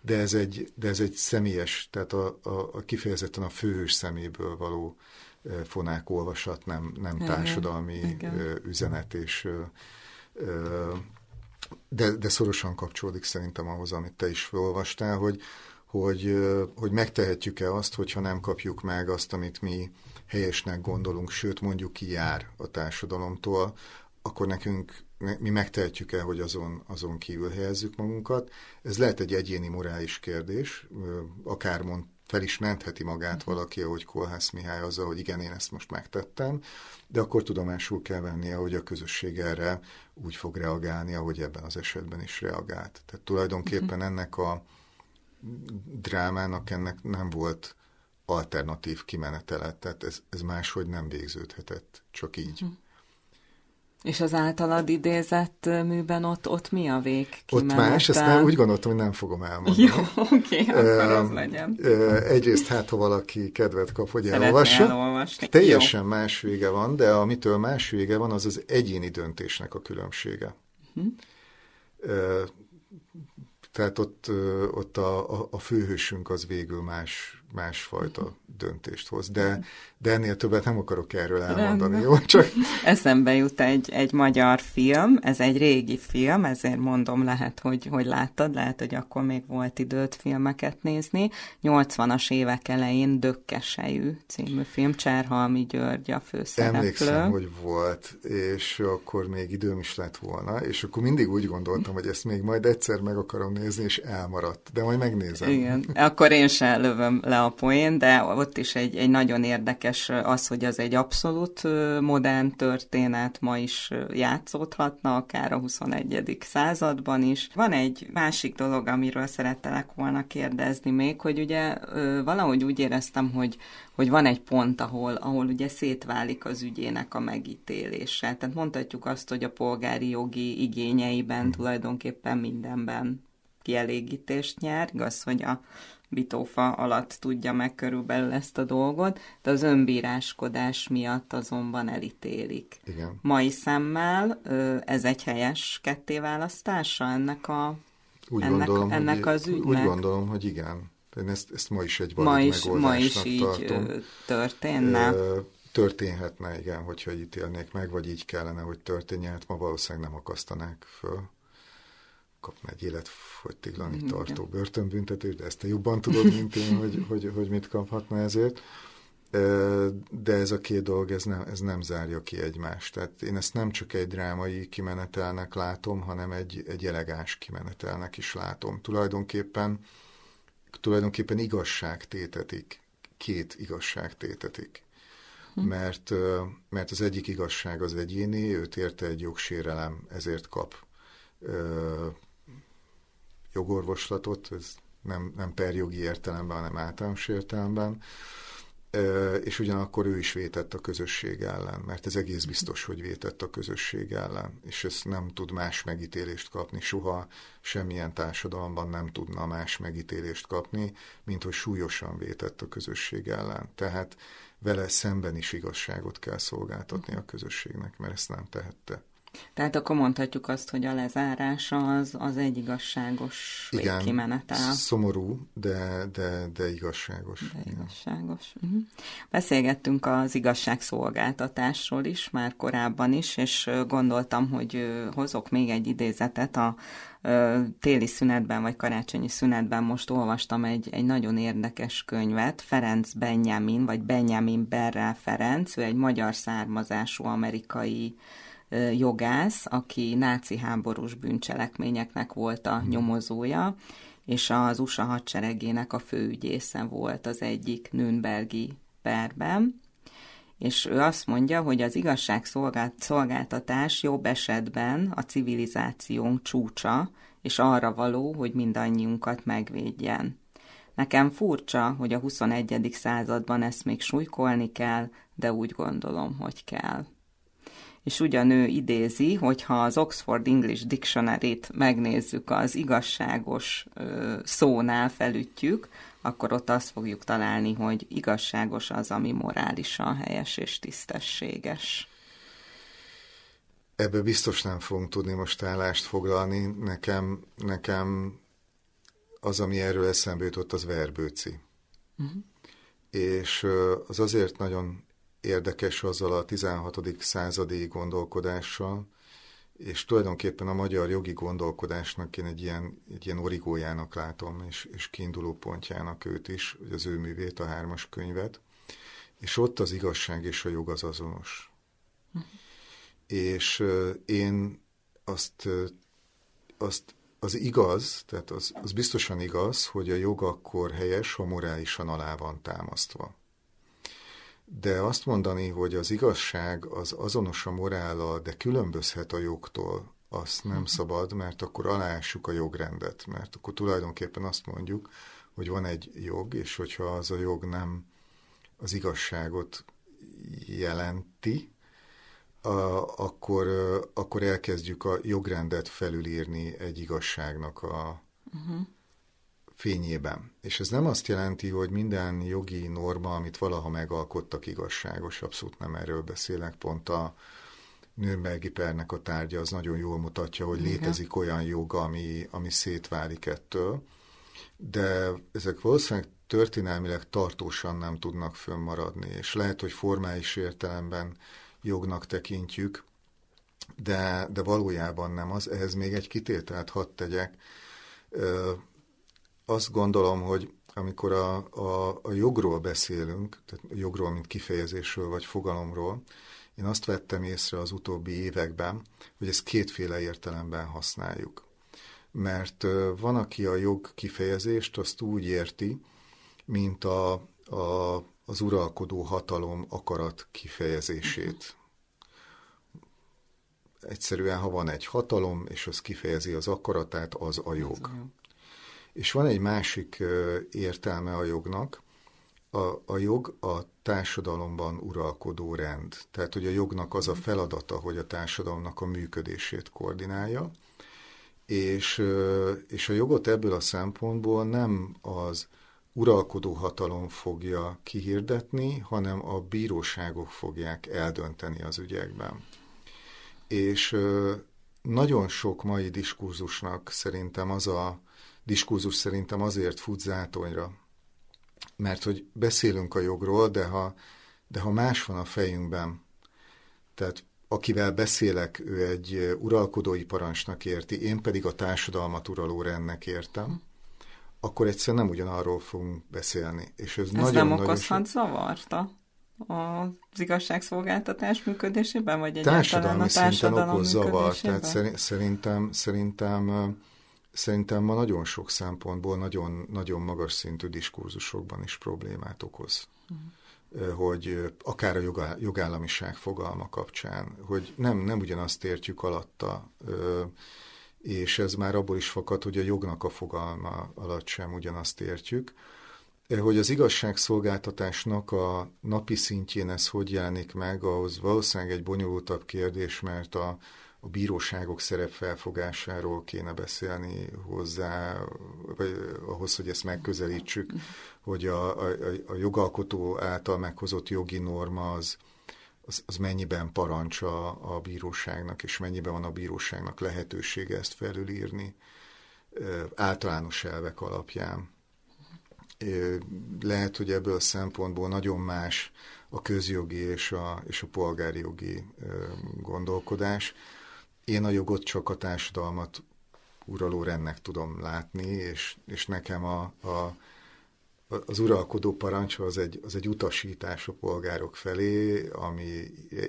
Speaker 3: de ez egy, de ez egy személyes, tehát a, a, a kifejezetten a főhős szeméből való fonák olvasat, nem, nem társadalmi Igen. üzenet, és de, de szorosan kapcsolódik szerintem ahhoz, amit te is felolvastál, hogy, hogy, hogy megtehetjük-e azt, hogyha nem kapjuk meg azt, amit mi helyesnek gondolunk, sőt mondjuk ki jár a társadalomtól, akkor nekünk mi megtehetjük el, hogy azon, azon kívül helyezzük magunkat. Ez lehet egy egyéni morális kérdés, akár mond, fel is mentheti magát mhm. valaki, ahogy Kolhász Mihály azzal, hogy igen, én ezt most megtettem, de akkor tudomásul kell vennie, hogy a közösség erre úgy fog reagálni, ahogy ebben az esetben is reagált. Tehát tulajdonképpen uh-huh. ennek a drámának ennek nem volt alternatív kimenetele, tehát ez, ez máshogy nem végződhetett, csak így. Uh-huh.
Speaker 2: És az általad idézett műben ott, ott mi a vég?
Speaker 3: Ott más, ezt nem, úgy gondoltam, hogy nem fogom elmondani.
Speaker 2: Jó, oké, okay, akkor az legyen.
Speaker 3: Egyrészt hát, ha valaki kedvet kap, hogy elolvassa. elolvasni. Teljesen Jó. más vége van, de amitől más vége van, az az egyéni döntésnek a különbsége. Uh-huh. Tehát ott, ott a, a, a főhősünk az végül más másfajta döntést hoz. De, de ennél többet nem akarok erről elmondani, jó? Csak...
Speaker 2: Eszembe jut egy, egy magyar film, ez egy régi film, ezért mondom, lehet, hogy, hogy láttad, lehet, hogy akkor még volt időt filmeket nézni. 80-as évek elején Dökkesejű című film, Cserhalmi György a főszereplő.
Speaker 3: Emlékszem, hogy volt, és akkor még időm is lett volna, és akkor mindig úgy gondoltam, hogy ezt még majd egyszer meg akarom nézni, és elmaradt, de majd megnézem.
Speaker 2: Igen, akkor én sem lövöm le a poén, de ott is egy, egy nagyon érdekes az, hogy az egy abszolút modern történet, ma is játszódhatna, akár a 21. században is. Van egy másik dolog, amiről szerettelek volna kérdezni még, hogy ugye valahogy úgy éreztem, hogy, hogy van egy pont, ahol, ahol ugye szétválik az ügyének a megítélése. Tehát mondhatjuk azt, hogy a polgári jogi igényeiben tulajdonképpen mindenben kielégítést nyer. Igaz, hogy a bitófa alatt tudja meg körülbelül ezt a dolgot, de az önbíráskodás miatt azonban elítélik.
Speaker 3: Igen.
Speaker 2: Mai szemmel ez egy helyes kettéválasztása ennek, a,
Speaker 3: úgy
Speaker 2: ennek,
Speaker 3: gondolom,
Speaker 2: ennek
Speaker 3: hogy,
Speaker 2: az ügynek?
Speaker 3: Úgy gondolom, hogy igen. Én ezt, ezt ma is egy
Speaker 2: ma is,
Speaker 3: ma
Speaker 2: is így
Speaker 3: tartom.
Speaker 2: történne?
Speaker 3: Történhetne, igen, hogyha ítélnék meg, vagy így kellene, hogy történjen, hát ma valószínűleg nem akasztanák föl kapna egy életfogytiglani tartó börtönbüntetést, de ezt te jobban tudod, mint én, hogy, hogy, hogy mit kaphatna ezért. De ez a két dolog, ez nem, ez nem zárja ki egymást. Tehát én ezt nem csak egy drámai kimenetelnek látom, hanem egy, egy elegáns kimenetelnek is látom. Tulajdonképpen, tulajdonképpen igazság tétetik, két igazság tétetik. Hm. Mert, mert az egyik igazság az egyéni, őt érte egy jogsérelem, ezért kap jogorvoslatot, ez nem, nem perjogi értelemben, hanem általános értelemben, és ugyanakkor ő is vétett a közösség ellen, mert ez egész biztos, hogy vétett a közösség ellen, és ez nem tud más megítélést kapni, soha semmilyen társadalomban nem tudna más megítélést kapni, mint hogy súlyosan vétett a közösség ellen. Tehát vele szemben is igazságot kell szolgáltatni a közösségnek, mert ezt nem tehette.
Speaker 2: Tehát akkor mondhatjuk azt, hogy a lezárása az, az egy igazságos
Speaker 3: Igen,
Speaker 2: kimenetel.
Speaker 3: szomorú, de, de, de igazságos.
Speaker 2: De igazságos. Uh-huh. Beszélgettünk az igazságszolgáltatásról is, már korábban is, és gondoltam, hogy hozok még egy idézetet a téli szünetben, vagy karácsonyi szünetben most olvastam egy, egy nagyon érdekes könyvet, Ferenc Benjamin, vagy Benjamin Berrel Ferenc, ő egy magyar származású amerikai jogász, aki náci háborús bűncselekményeknek volt a nyomozója, és az USA hadseregének a főügyésze volt az egyik Nürnbergi perben, és ő azt mondja, hogy az igazságszolgáltatás jobb esetben a civilizációnk csúcsa, és arra való, hogy mindannyiunkat megvédjen. Nekem furcsa, hogy a 21. században ezt még súlykolni kell, de úgy gondolom, hogy kell és ugyanő idézi, hogyha az Oxford English Dictionary-t megnézzük, az igazságos szónál felütjük, akkor ott azt fogjuk találni, hogy igazságos az, ami morálisan helyes és tisztességes.
Speaker 3: Ebbe biztos nem fogunk tudni most állást foglalni. Nekem, nekem az, ami erről eszembe jutott, az verbőci. Uh-huh. És az azért nagyon érdekes azzal a 16. századi gondolkodással, és tulajdonképpen a magyar jogi gondolkodásnak én egy ilyen, egy ilyen origójának látom, és, és kiinduló pontjának őt is, hogy az ő művét, a hármas könyvet, és ott az igazság és a jog az azonos. És én azt, azt az igaz, tehát az, az biztosan igaz, hogy a jog akkor helyes, ha morálisan alá van támasztva. De azt mondani, hogy az igazság az azonos a morállal, de különbözhet a jogtól, azt nem szabad, mert akkor alássuk a jogrendet, mert akkor tulajdonképpen azt mondjuk, hogy van egy jog, és hogyha az a jog nem az igazságot jelenti, a, akkor, akkor elkezdjük a jogrendet felülírni egy igazságnak a, uh-huh fényében. És ez nem azt jelenti, hogy minden jogi norma, amit valaha megalkottak, igazságos, abszolút nem erről beszélek, pont a Nürnbergi pernek a tárgya az nagyon jól mutatja, hogy létezik olyan jog, ami, ami szétválik ettől. de ezek valószínűleg történelmileg tartósan nem tudnak fönnmaradni, és lehet, hogy formális értelemben jognak tekintjük, de, de valójában nem az. Ehhez még egy kitételt hadd tegyek. Azt gondolom, hogy amikor a, a, a jogról beszélünk, tehát jogról, mint kifejezésről vagy fogalomról, én azt vettem észre az utóbbi években, hogy ezt kétféle értelemben használjuk. Mert van, aki a jog kifejezést azt úgy érti, mint a, a, az uralkodó hatalom akarat kifejezését. Egyszerűen, ha van egy hatalom, és az kifejezi az akaratát, az a jog. És van egy másik értelme a jognak, a, a jog a társadalomban uralkodó rend. Tehát, hogy a jognak az a feladata, hogy a társadalomnak a működését koordinálja, és, és a jogot ebből a szempontból nem az uralkodó hatalom fogja kihirdetni, hanem a bíróságok fogják eldönteni az ügyekben. És nagyon sok mai diskurzusnak szerintem az a diskurzus szerintem azért fut zátonyra, mert hogy beszélünk a jogról, de ha, de ha más van a fejünkben, tehát akivel beszélek, ő egy uralkodói parancsnak érti, én pedig a társadalmat uraló rendnek értem, akkor egyszer nem ugyanarról fogunk beszélni. És ez, ez nagyon,
Speaker 2: nem okozhat so... zavarta az igazságszolgáltatás működésében, vagy egyáltalán
Speaker 3: társadalmi
Speaker 2: a társadalom
Speaker 3: szinten okoz zavar, tehát szerintem, szerintem szerintem ma nagyon sok szempontból nagyon, nagyon magas szintű diskurzusokban is problémát okoz. Uh-huh. Hogy akár a jogállamiság fogalma kapcsán, hogy nem, nem ugyanazt értjük alatta, és ez már abból is fakad, hogy a jognak a fogalma alatt sem ugyanazt értjük, hogy az igazságszolgáltatásnak a napi szintjén ez hogy jelenik meg, ahhoz valószínűleg egy bonyolultabb kérdés, mert a, a bíróságok szerepfelfogásáról kéne beszélni hozzá, vagy ahhoz, hogy ezt megközelítsük, hogy a, a, a jogalkotó által meghozott jogi norma az, az, az mennyiben parancsa a bíróságnak, és mennyiben van a bíróságnak lehetősége ezt felülírni általános elvek alapján. Lehet, hogy ebből a szempontból nagyon más a közjogi és a, és a polgári jogi gondolkodás. Én a jogot csak a társadalmat uraló rendnek tudom látni, és, és nekem a, a, az uralkodó parancs az egy, az egy utasítás a polgárok felé, ami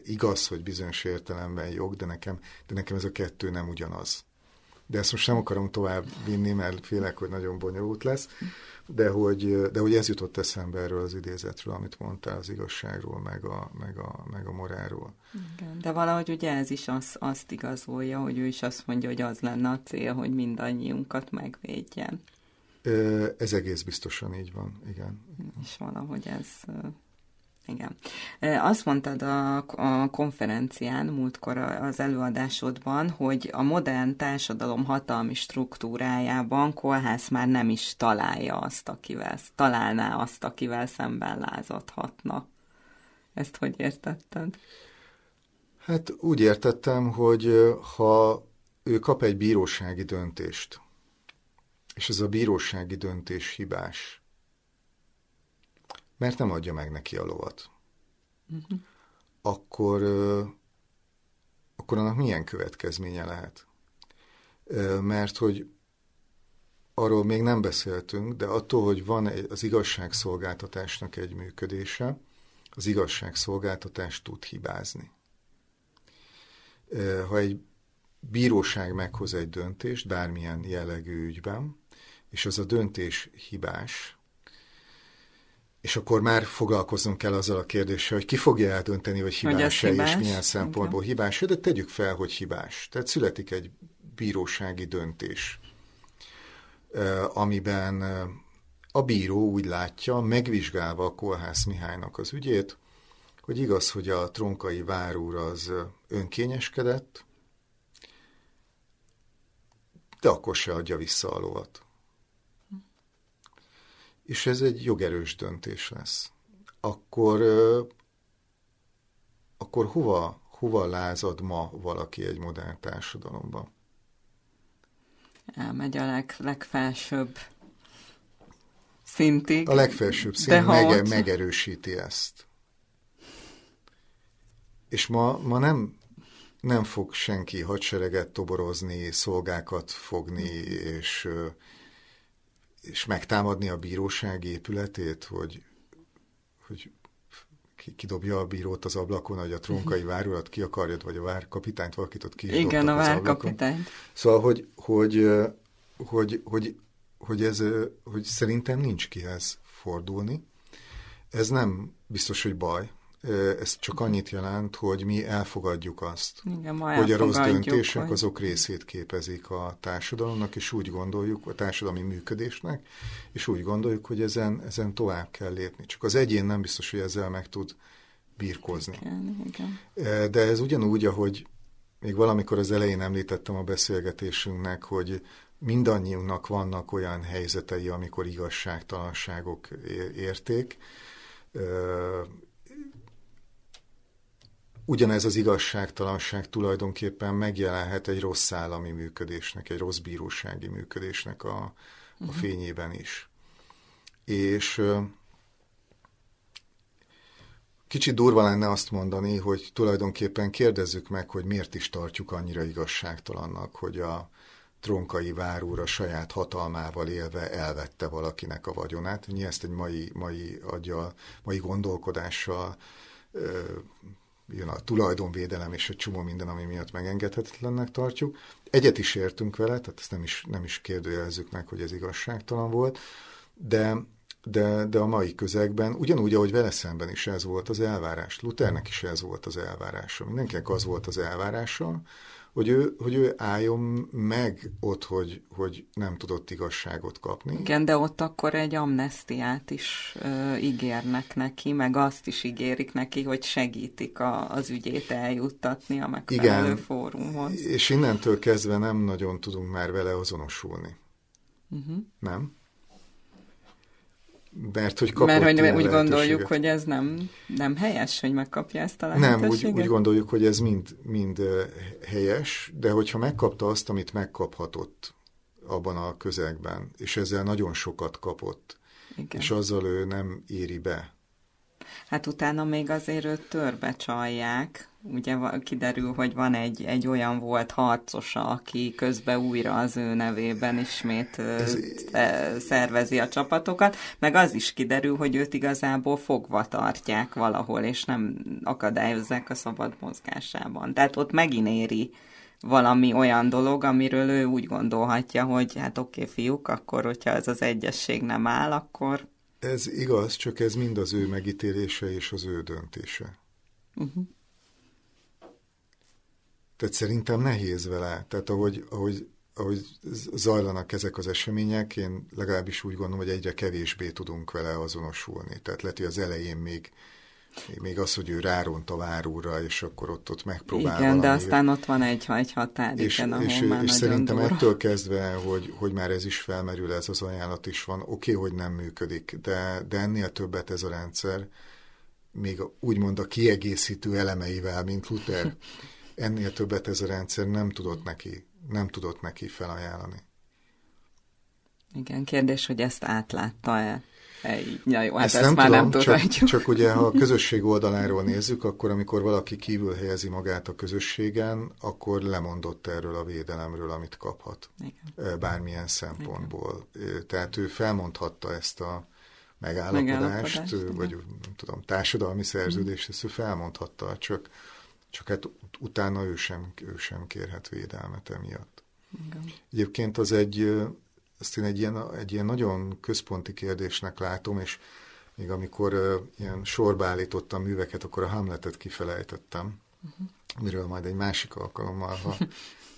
Speaker 3: igaz, hogy bizonyos értelemben jog, de nekem, de nekem ez a kettő nem ugyanaz. De ezt most nem akarom tovább vinni, mert félek, hogy nagyon bonyolult lesz de hogy, de hogy ez jutott eszembe erről az idézetről, amit mondtál az igazságról, meg a, meg a, meg a morálról.
Speaker 2: Igen, de valahogy ugye ez is az, azt igazolja, hogy ő is azt mondja, hogy az lenne a cél, hogy mindannyiunkat megvédjen.
Speaker 3: Ez egész biztosan így van, igen.
Speaker 2: És valahogy ez igen. Azt mondtad a, a konferencián múltkor az előadásodban, hogy a modern társadalom hatalmi struktúrájában kolhász már nem is találja azt, akivel, találná azt, akivel szemben lázadhatna. Ezt hogy értetted?
Speaker 3: Hát úgy értettem, hogy ha ő kap egy bírósági döntést, és ez a bírósági döntés hibás, mert nem adja meg neki a lovat. Uh-huh. Akkor, akkor annak milyen következménye lehet? Mert hogy arról még nem beszéltünk, de attól, hogy van az igazságszolgáltatásnak egy működése, az igazságszolgáltatás tud hibázni. Ha egy bíróság meghoz egy döntést bármilyen jellegű ügyben, és az a döntés hibás, és akkor már foglalkoznunk kell azzal a kérdéssel, hogy ki fogja eldönteni, hogy hibás-e, hibás? és milyen szempontból hibás de tegyük fel, hogy hibás. Tehát születik egy bírósági döntés, amiben a bíró úgy látja, megvizsgálva a Kolhász Mihálynak az ügyét, hogy igaz, hogy a tronkai várúr az önkényeskedett, de akkor se adja vissza a lovat és ez egy jogerős döntés lesz, akkor, akkor hova, hova lázad ma valaki egy modern társadalomban?
Speaker 2: Elmegy a leg, legfelsőbb szintig.
Speaker 3: A legfelsőbb szint mege, megerősíti ezt. És ma, ma nem, nem fog senki hadsereget toborozni, szolgákat fogni, és, és megtámadni a bíróság épületét, hogy, hogy kidobja a bírót az ablakon, hogy a trónkai várulat ki akarjad, vagy a várkapitányt valakit ott ki is
Speaker 2: Igen, a várkapitányt.
Speaker 3: Szóval, hogy, hogy, hogy, hogy, hogy, ez, hogy szerintem nincs kihez fordulni. Ez nem biztos, hogy baj. Ez csak annyit jelent, hogy mi elfogadjuk azt,
Speaker 2: Igen,
Speaker 3: hogy a rossz döntések hogy... azok részét képezik a társadalomnak, és úgy gondoljuk, a társadalmi működésnek, és úgy gondoljuk, hogy ezen, ezen tovább kell lépni. Csak az egyén nem biztos, hogy ezzel meg tud birkozni.
Speaker 2: Igen, igen.
Speaker 3: De ez ugyanúgy, ahogy még valamikor az elején említettem a beszélgetésünknek, hogy mindannyiunknak vannak olyan helyzetei, amikor igazságtalanságok érték. Ugyanez az igazságtalanság tulajdonképpen megjelenhet egy rossz állami működésnek, egy rossz bírósági működésnek a, a mhm. fényében is. És Kicsit durva lenne azt mondani, hogy tulajdonképpen kérdezzük meg, hogy miért is tartjuk annyira igazságtalannak, hogy a tronkai várúr a saját hatalmával élve elvette valakinek a vagyonát. Mi ezt egy mai, mai agya, mai gondolkodással jön a tulajdonvédelem és egy csomó minden, ami miatt megengedhetetlennek tartjuk. Egyet is értünk vele, tehát ezt nem is, nem is kérdőjelezzük meg, hogy ez igazságtalan volt, de de, de a mai közegben, ugyanúgy, ahogy vele szemben is ez volt az elvárás, Luthernek is ez volt az elvárása, mindenkinek az volt az elvárása, hogy ő, hogy ő álljon meg ott, hogy, hogy nem tudott igazságot kapni.
Speaker 2: Igen, de ott akkor egy amnestiát is ö, ígérnek neki, meg azt is ígérik neki, hogy segítik a, az ügyét eljuttatni a megfelelő Igen, fórumhoz.
Speaker 3: és innentől kezdve nem nagyon tudunk már vele azonosulni. Uh-huh. Nem? Mert hogy kapott
Speaker 2: Mert hogy úgy gondoljuk, hogy ez nem, nem helyes, hogy megkapja ezt a lehetőséget?
Speaker 3: Nem, úgy, úgy gondoljuk, hogy ez mind, mind helyes, de hogyha megkapta azt, amit megkaphatott abban a közegben, és ezzel nagyon sokat kapott, Igen. és azzal ő nem éri be.
Speaker 2: Hát utána még azért őt törbe csalják, ugye kiderül, hogy van egy, egy olyan volt harcosa, aki közben újra az ő nevében ismét Ez... szervezi a csapatokat, meg az is kiderül, hogy őt igazából fogva tartják valahol, és nem akadályozzák a szabad mozgásában. Tehát ott megint éri valami olyan dolog, amiről ő úgy gondolhatja, hogy hát oké, okay, fiúk, akkor hogyha ez az egyesség nem áll, akkor...
Speaker 3: Ez igaz, csak ez mind az ő megítélése és az ő döntése. Uh-huh. Tehát szerintem nehéz vele. Tehát ahogy, ahogy, ahogy zajlanak ezek az események, én legalábbis úgy gondolom, hogy egyre kevésbé tudunk vele azonosulni. Tehát lehet, hogy az elején még, még az, hogy ő ráront a várúra, és akkor ott, ott megpróbál
Speaker 2: Igen, valami. de aztán ott van egy, egy határ,
Speaker 3: és,
Speaker 2: igen,
Speaker 3: és,
Speaker 2: már
Speaker 3: és szerintem durva. ettől kezdve, hogy, hogy már ez is felmerül, ez az ajánlat is van, oké, okay, hogy nem működik, de, de ennél többet ez a rendszer, még úgymond a kiegészítő elemeivel, mint Luther ennél többet ez a rendszer nem tudott neki, nem tudott neki felajánlani.
Speaker 2: Igen, kérdés, hogy ezt átlátta-e? Ja, jó, hát ezt, ezt nem már tudom, nem
Speaker 3: tudhatjuk. Csak, csak ugye, ha a közösség oldaláról nézzük, akkor amikor valaki kívül helyezi magát a közösségen, akkor lemondott erről a védelemről, amit kaphat. Igen. Bármilyen szempontból. Igen. Tehát ő felmondhatta ezt a megállapodást, megállapodást vagy nem tudom, társadalmi szerződést, ezt ő felmondhatta, csak csak hát utána ő sem, ő sem kérhet védelmet emiatt. Igen. Egyébként az egy, ezt én egy ilyen, egy ilyen nagyon központi kérdésnek látom, és még amikor uh, ilyen sorba állítottam műveket, akkor a Hamletet kifelejtettem, uh-huh. miről majd egy másik alkalommal, ha,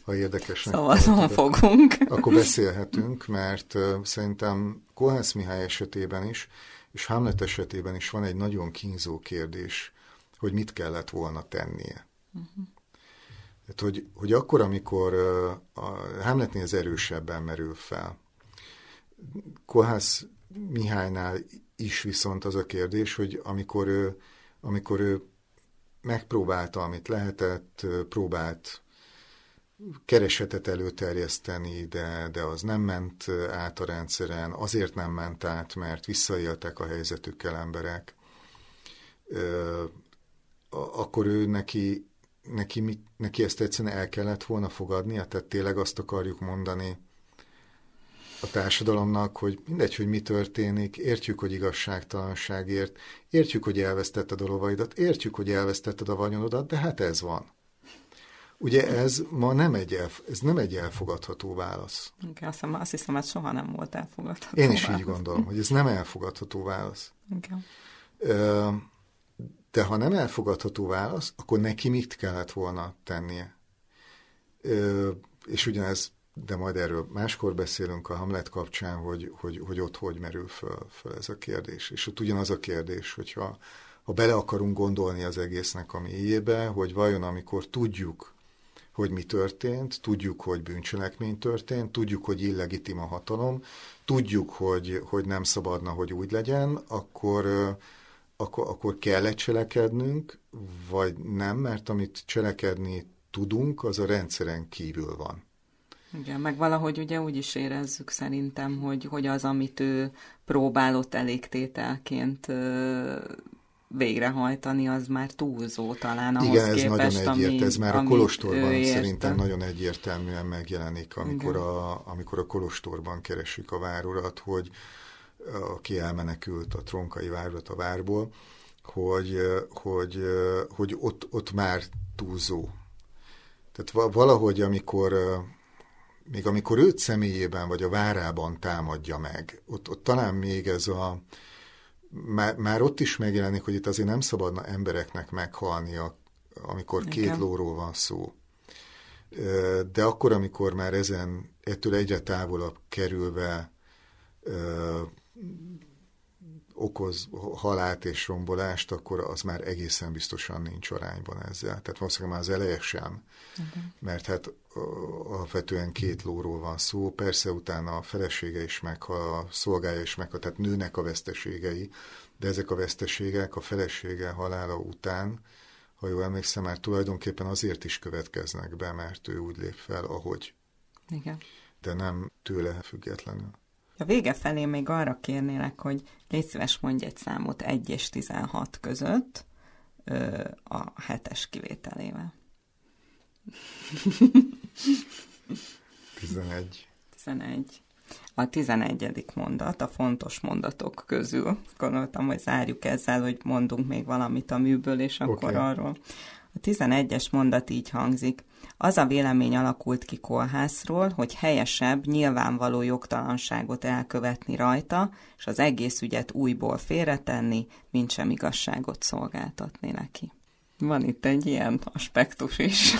Speaker 3: ha érdekesnek
Speaker 2: Szavazon fogunk.
Speaker 3: Akkor beszélhetünk, mert uh, szerintem Kohász Mihály esetében is, és Hamlet esetében is van egy nagyon kínzó kérdés, hogy mit kellett volna tennie. Uh-huh. Tehát, hogy, hogy akkor, amikor a Hamletnél ez erősebben merül fel, Kohász Mihálynál is viszont az a kérdés, hogy amikor ő, amikor ő megpróbálta, amit lehetett, próbált keresetet előterjeszteni, de, de az nem ment át a rendszeren, azért nem ment át, mert visszaéltek a helyzetükkel emberek, akkor ő neki, neki, neki ezt egyszerűen el kellett volna fogadnia, tehát tényleg azt akarjuk mondani a társadalomnak, hogy mindegy, hogy mi történik, értjük, hogy igazságtalanságért, értjük, hogy elvesztetted a lovaidat, értjük, hogy elvesztetted a vagyonodat, de hát ez van. Ugye ez ma nem egy, elf, ez nem egy elfogadható válasz.
Speaker 2: Okay, azt, hiszem, azt hiszem, ez soha nem volt elfogadható
Speaker 3: Én is válasz. így gondolom, hogy ez nem elfogadható válasz. Okay. De ha nem elfogadható válasz, akkor neki mit kellett volna tennie? És ugyanez, de majd erről máskor beszélünk a Hamlet kapcsán, hogy, hogy, hogy ott hogy merül föl, föl ez a kérdés. És ott ugyanaz a kérdés, hogyha ha bele akarunk gondolni az egésznek a mélyébe, hogy vajon amikor tudjuk, hogy mi történt, tudjuk, hogy bűncselekmény történt, tudjuk, hogy illegitim a hatalom, tudjuk, hogy, hogy nem szabadna, hogy úgy legyen, akkor, akkor, akkor kell-e cselekednünk, vagy nem, mert amit cselekedni tudunk, az a rendszeren kívül van.
Speaker 2: Igen, meg valahogy ugye úgy is érezzük szerintem, hogy, hogy az, amit ő próbálott elégtételként végrehajtani, az már túlzó talán ahhoz
Speaker 3: Igen, ez
Speaker 2: képest,
Speaker 3: nagyon egyért, ami, ez már a kolostorban szerintem nagyon egyértelműen megjelenik, amikor a, amikor a kolostorban keresik a várurat, hogy aki elmenekült a tronkai várurat a várból, hogy, hogy, hogy ott, ott már túlzó. Tehát valahogy, amikor még amikor őt személyében vagy a várában támadja meg, ott, ott talán még ez a, már, már ott is megjelenik, hogy itt azért nem szabadna embereknek meghalnia, amikor két Igen. lóról van szó. De akkor, amikor már ezen ettől egyre távolabb kerülve okoz halált és rombolást, akkor az már egészen biztosan nincs arányban ezzel. Tehát valószínűleg már az eleje sem. Uh-huh. Mert hát alapvetően két lóról van szó, persze utána a felesége is meg, a szolgája is meg, tehát nőnek a veszteségei, de ezek a veszteségek a felesége halála után, ha jól emlékszem, már tulajdonképpen azért is következnek be, mert ő úgy lép fel, ahogy.
Speaker 2: Igen.
Speaker 3: De nem tőle függetlenül.
Speaker 2: A vége felé még arra kérnélek, hogy légy szíves mondj egy számot 1 és 16 között ö, a hetes kivételével.
Speaker 3: 11.
Speaker 2: 11. A 11. mondat, a fontos mondatok közül. Gondoltam, hogy zárjuk ezzel, hogy mondunk még valamit a műből, és akkor okay. arról. A 11-es mondat így hangzik. Az a vélemény alakult ki kolhászról, hogy helyesebb nyilvánvaló jogtalanságot elkövetni rajta, és az egész ügyet újból félretenni, mint sem igazságot szolgáltatni neki. Van itt egy ilyen aspektus is.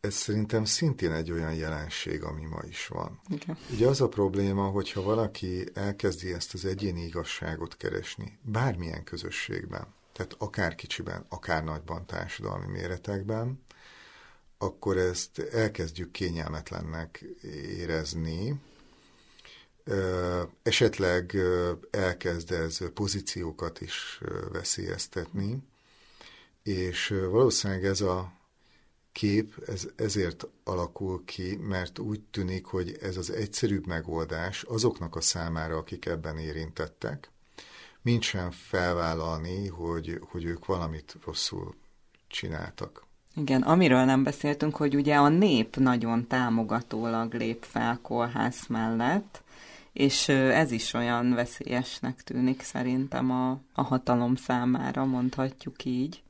Speaker 3: Ez szerintem szintén egy olyan jelenség, ami ma is van. Okay. Ugye az a probléma, hogyha valaki elkezdi ezt az egyéni igazságot keresni, bármilyen közösségben, tehát akár kicsiben, akár nagyban társadalmi méretekben, akkor ezt elkezdjük kényelmetlennek érezni, esetleg elkezd ez pozíciókat is veszélyeztetni, és valószínűleg ez a kép ez ezért alakul ki, mert úgy tűnik, hogy ez az egyszerűbb megoldás azoknak a számára, akik ebben érintettek, mint sem felvállalni, hogy, hogy ők valamit rosszul csináltak.
Speaker 2: Igen, amiről nem beszéltünk, hogy ugye a nép nagyon támogatólag lép fel Kolhász mellett, és ez is olyan veszélyesnek tűnik szerintem a, a hatalom számára, mondhatjuk így.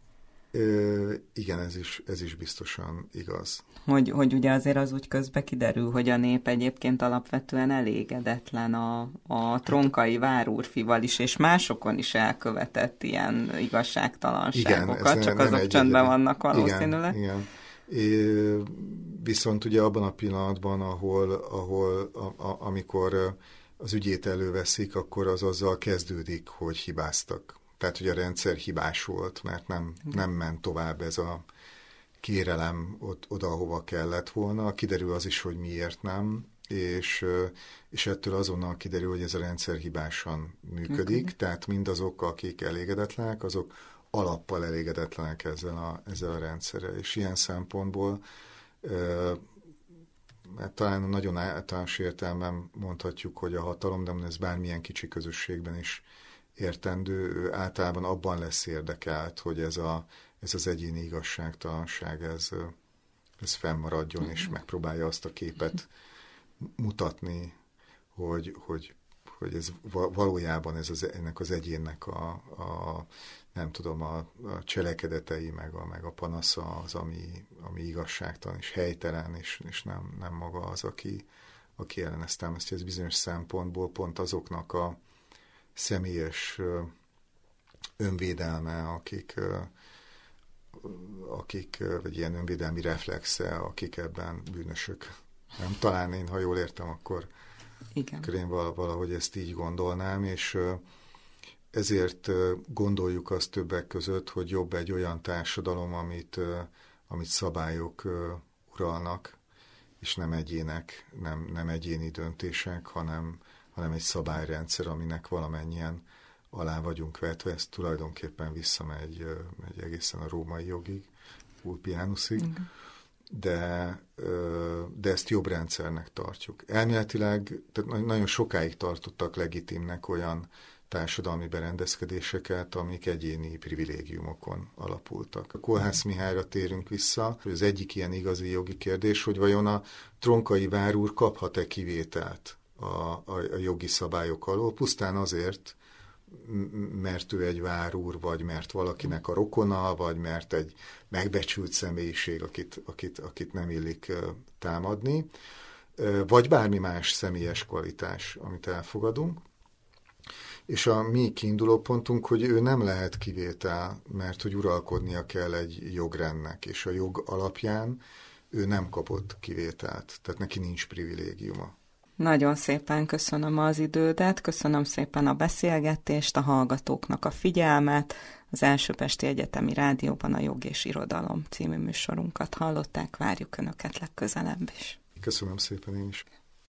Speaker 3: Ö, igen, ez is, ez is biztosan igaz.
Speaker 2: Hogy, hogy ugye azért az úgy közbe kiderül, hogy a nép egyébként alapvetően elégedetlen a, a tronkai várúrfival is, és másokon is elkövetett ilyen igazságtalanságokat, igen, csak nem azok egy csöndben vannak valószínűleg.
Speaker 3: Igen, igen. É, viszont ugye abban a pillanatban, ahol, ahol a, a, amikor az ügyét előveszik, akkor az azzal kezdődik, hogy hibáztak tehát, hogy a rendszer hibás volt, mert nem, nem ment tovább ez a kérelem oda, hova kellett volna. Kiderül az is, hogy miért nem, és, és ettől azonnal kiderül, hogy ez a rendszer hibásan működik, okay. tehát mindazok, akik elégedetlenek, azok alappal elégedetlenek ezzel a, ezzel a rendszerrel. És ilyen szempontból mert talán nagyon általános értelemben mondhatjuk, hogy a hatalom, de ez bármilyen kicsi közösségben is értendő, ő általában abban lesz érdekelt, hogy ez, a, ez az egyéni igazságtalanság, ez, ez fennmaradjon, és megpróbálja azt a képet mutatni, hogy, hogy, hogy ez valójában ez az, ennek az egyénnek a, a nem tudom, a, a cselekedetei, meg a, meg a panasza az, ami, ami igazságtalan és helytelen, és, és nem, nem maga az, aki, aki ellen ezt támasztja. Ez bizonyos szempontból pont azoknak a személyes önvédelme, akik, akik, vagy ilyen önvédelmi reflexe, akik ebben bűnösök. Nem, talán én, ha jól értem, akkor, Igen. akkor én valahogy ezt így gondolnám, és ezért gondoljuk azt többek között, hogy jobb egy olyan társadalom, amit, amit szabályok uralnak, és nem egyének, nem, nem egyéni döntések, hanem, hanem egy szabályrendszer, aminek valamennyien alá vagyunk vetve. Ez tulajdonképpen visszamegy megy egészen a római jogig, Ulpianusig. De, de ezt jobb rendszernek tartjuk. Elméletileg tehát nagyon sokáig tartottak legitimnek olyan társadalmi berendezkedéseket, amik egyéni privilégiumokon alapultak. A Kolhász Mihályra térünk vissza, hogy az egyik ilyen igazi jogi kérdés, hogy vajon a tronkai várúr kaphat-e kivételt a, a, a jogi szabályok alól, pusztán azért, mert ő egy várúr, vagy mert valakinek a rokona, vagy mert egy megbecsült személyiség, akit, akit, akit nem illik támadni, vagy bármi más személyes kvalitás, amit elfogadunk. És a mi kiinduló pontunk, hogy ő nem lehet kivétel, mert hogy uralkodnia kell egy jogrendnek, és a jog alapján ő nem kapott kivételt, tehát neki nincs privilégiuma.
Speaker 2: Nagyon szépen köszönöm az idődet, köszönöm szépen a beszélgetést, a hallgatóknak a figyelmet. Az első Pesti Egyetemi Rádióban a Jog és Irodalom című műsorunkat hallották, várjuk Önöket legközelebb is.
Speaker 3: Köszönöm szépen én is.